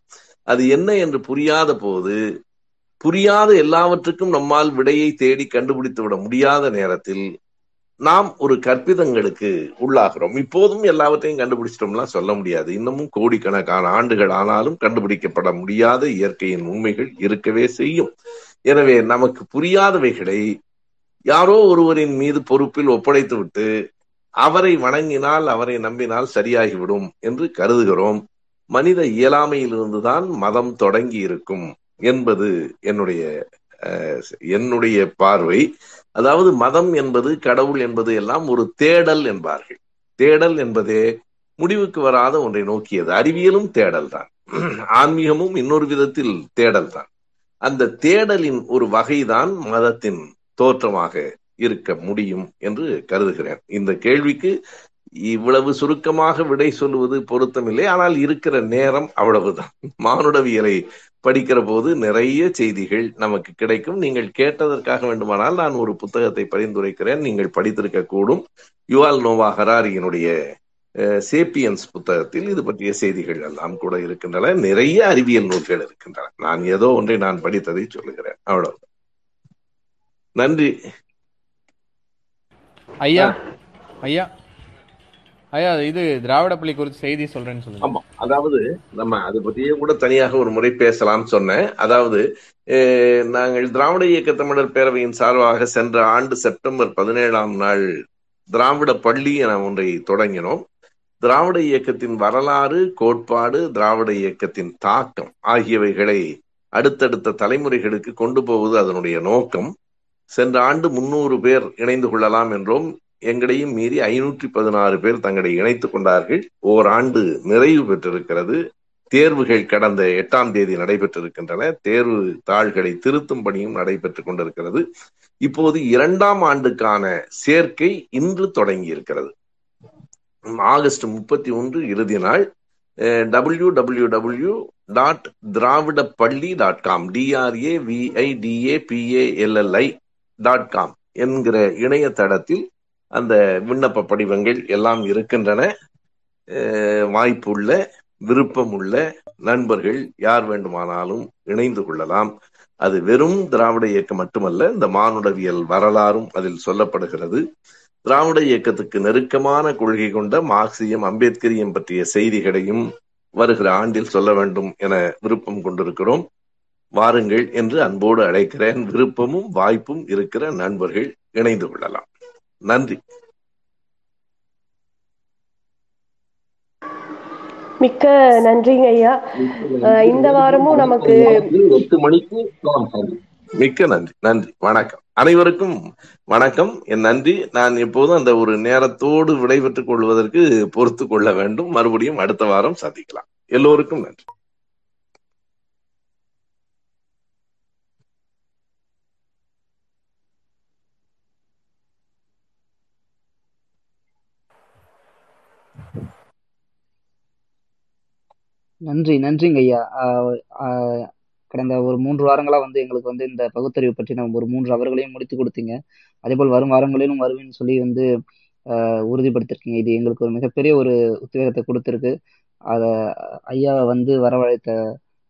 அது என்ன என்று புரியாத போது புரியாத எல்லாவற்றுக்கும் நம்மால் விடையை தேடி கண்டுபிடித்து விட முடியாத நேரத்தில் நாம் ஒரு கற்பிதங்களுக்கு உள்ளாகிறோம். இப்போதும் எல்லாவற்றையும் கண்டுபிடிச்சிட்டோம்லாம் சொல்ல முடியாது. இன்னமும் கோடிக்கணக்கான ஆண்டுகள் ஆனாலும் கண்டுபிடிக்கப்பட முடியாத இயற்கையின் உண்மைகள் இருக்கவே செய்யும். எனவே நமக்கு புரியாதவைகளை யாரோ ஒருவரின் மீது பொறுப்பில் ஒப்படைத்து விட்டு அவரை வணங்கினால் அவரை நம்பினால் சரியாகிவிடும் என்று கருதுகிறோம். மனித இயலாமையிலிருந்துதான் மதம் தொடங்கி இருக்கும் என்பது என்னுடைய அஹ், என்னுடைய பார்வை. அதாவது மதம் என்பது கடவுள் என்பது எல்லாம் ஒரு தேடல் என்பார்கள். தேடல் என்பதே முடிவுக்கு வராத ஒன்றை நோக்கியது. அறிவியலும் தேடல் தான். ஆன்மீகமும் இன்னொரு விதத்தில் தேடல் தான். அந்த தேடலின் ஒரு வகைதான் மதத்தின் தோற்றமாக இருக்க முடியும் என்று கருதுகிறேன். இந்த கேள்விக்கு இவ்வளவு சுருக்கமாக விடை சொல்லுவது பொருத்தமில்லை. ஆனால் இருக்கிற நேரம் அவ்வளவுதான். மானுடவியலை படிக்கிற போது நிறைய செய்திகள் நமக்கு கிடைக்கும். நீங்கள் கேட்டதற்காக வேண்டுமானால் நான் ஒரு புத்தகத்தை பரிந்துரைக்கிறேன். நீங்கள் படித்திருக்க கூடும். யுவால் நோவா ஹராரியினுடைய சேப்பியன்ஸ் புத்தகத்தில் இது பற்றிய செய்திகள் எல்லாம் கூட இருக்கின்றன. நிறைய அறிவியல் நூல்கள் இருக்கின்றன. நான் ஏதோ ஒன்றை நான் படித்ததை சொல்லுகிறேன். அவ்வளவு நன்றி. ஐயா ஐயா. ஐயா இது திராவிட பள்ளி குறித்து செய்தி சொல்றேன்னு சொல்லுங்க. ஆமா. அதாவது நம்ம அதை பத்தியே கூட தனியாக ஒரு முறை பேசலாம்னு சொன்னேன். அதாவது நாங்கள் திராவிட இயக்க தமிழர் பேரவையின் சார்பாக சென்ற ஆண்டு செப்டம்பர் பதினேழாம் நாள் திராவிட பள்ளி என ஒன்றை தொடங்கினோம். திராவிட இயக்கத்தின் வரலாறு கோட்பாடு திராவிட இயக்கத்தின் தாக்கம் ஆகியவைகளை அடுத்தடுத்த தலைமுறைகளுக்கு கொண்டு போவது அதனுடைய நோக்கம். சென்ற ஆண்டு முன்னூறு பேர் இணைந்து கொள்ளலாம் என்றும் எங்களையும் மீறி ஐநூற்றி பதினாறு பேர் தங்களை இணைத்துக் கொண்டார்கள். ஓராண்டு நிறைவு பெற்றிருக்கிறது. தேர்வுகள் கடந்த எட்டாம் தேதி நடைபெற்றிருக்கின்றன. தேர்வு தாள்களை திருத்தும் பணியும் நடைபெற்றுக் கொண்டிருக்கிறது. இப்போது இரண்டாம் ஆண்டுக்கான சேர்க்கை இன்று தொடங்கி இருக்கிறது ஆகஸ்ட் முப்பத்தி ஒன்று இறுதி நாள். W W W dot Dravida Palli dot com DRA VIDA PALLI dot com என்கிற இணையதளத்தில் அந்த விண்ணப்ப படிவங்கள் எல்லாம் இருக்கின்றன. வாய்ப்பு உள்ள விருப்பம் உள்ள நண்பர்கள் யார் வேண்டுமானாலும் இணைந்து கொள்ளலாம். அது வெறும் திராவிட இயக்கம் மட்டுமல்ல இந்த மானுடவியல் வரலாறும் அதில் சொல்லப்படுகிறது. திராவிட இயக்கத்துக்கு நெருக்கமான கொள்கை கொண்ட மார்க்சியம் அம்பேத்கரியம் பற்றிய செய்திகளையும் வருகிற ஆண்டில் சொல்ல வேண்டும் என விருப்பம் கொண்டிருக்கிறோம். வாருங்கள் என்று அன்போடு அழைக்கிறேன். விருப்பமும் வாய்ப்பும் இருக்கிற நண்பர்கள் இணைந்து கொள்ளலாம். நன்றி. மிக்க நன்றிங்க ஐயா. இந்த வாரமும் நமக்கு எட்டு மணிக்கு மிக்க நன்றி. நன்றி. வணக்கம். அனைவருக்கும் வணக்கம். என் நன்றி. நான் எப்போதும் அந்த ஒரு நேரத்தோடு விடைபெற்றுக் கொள்வதற்கு பொறுத்து கொள்ள வேண்டும். மறுபடியும் அடுத்த வாரம் சந்திக்கலாம். எல்லோருக்கும் நன்றி. நன்றி நன்றிங்க ஐயா. கடந்த ஒரு மூன்று வாரங்களா வந்து எங்களுக்கு வந்து இந்த பகுத்தறிவு பற்றின ஒரு மூன்று அவர்களையும் முடித்து கொடுத்தீங்க. அதே போல் வரும் வாரங்களிலும் வருவேன்னு சொல்லி வந்து உறுதிப்படுத்திருக்கீங்க. இது எங்களுக்கு ஒரு மிகப்பெரிய ஒரு உத்வேகத்தை கொடுத்துருக்கு. அதை ஐயா வந்து வரவழைத்த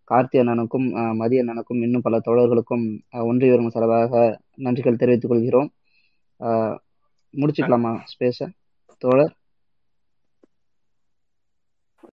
கார்த்தி அண்ணனுக்கும் மதிய அண்ணனுக்கும் இன்னும் பல தோழர்களுக்கும் ஒன்றிய வரும் செலவாக நன்றிகள் தெரிவித்துக் கொள்கிறோம். முடிச்சுக்கலாமா ஸ்பேஸ? தோழர்?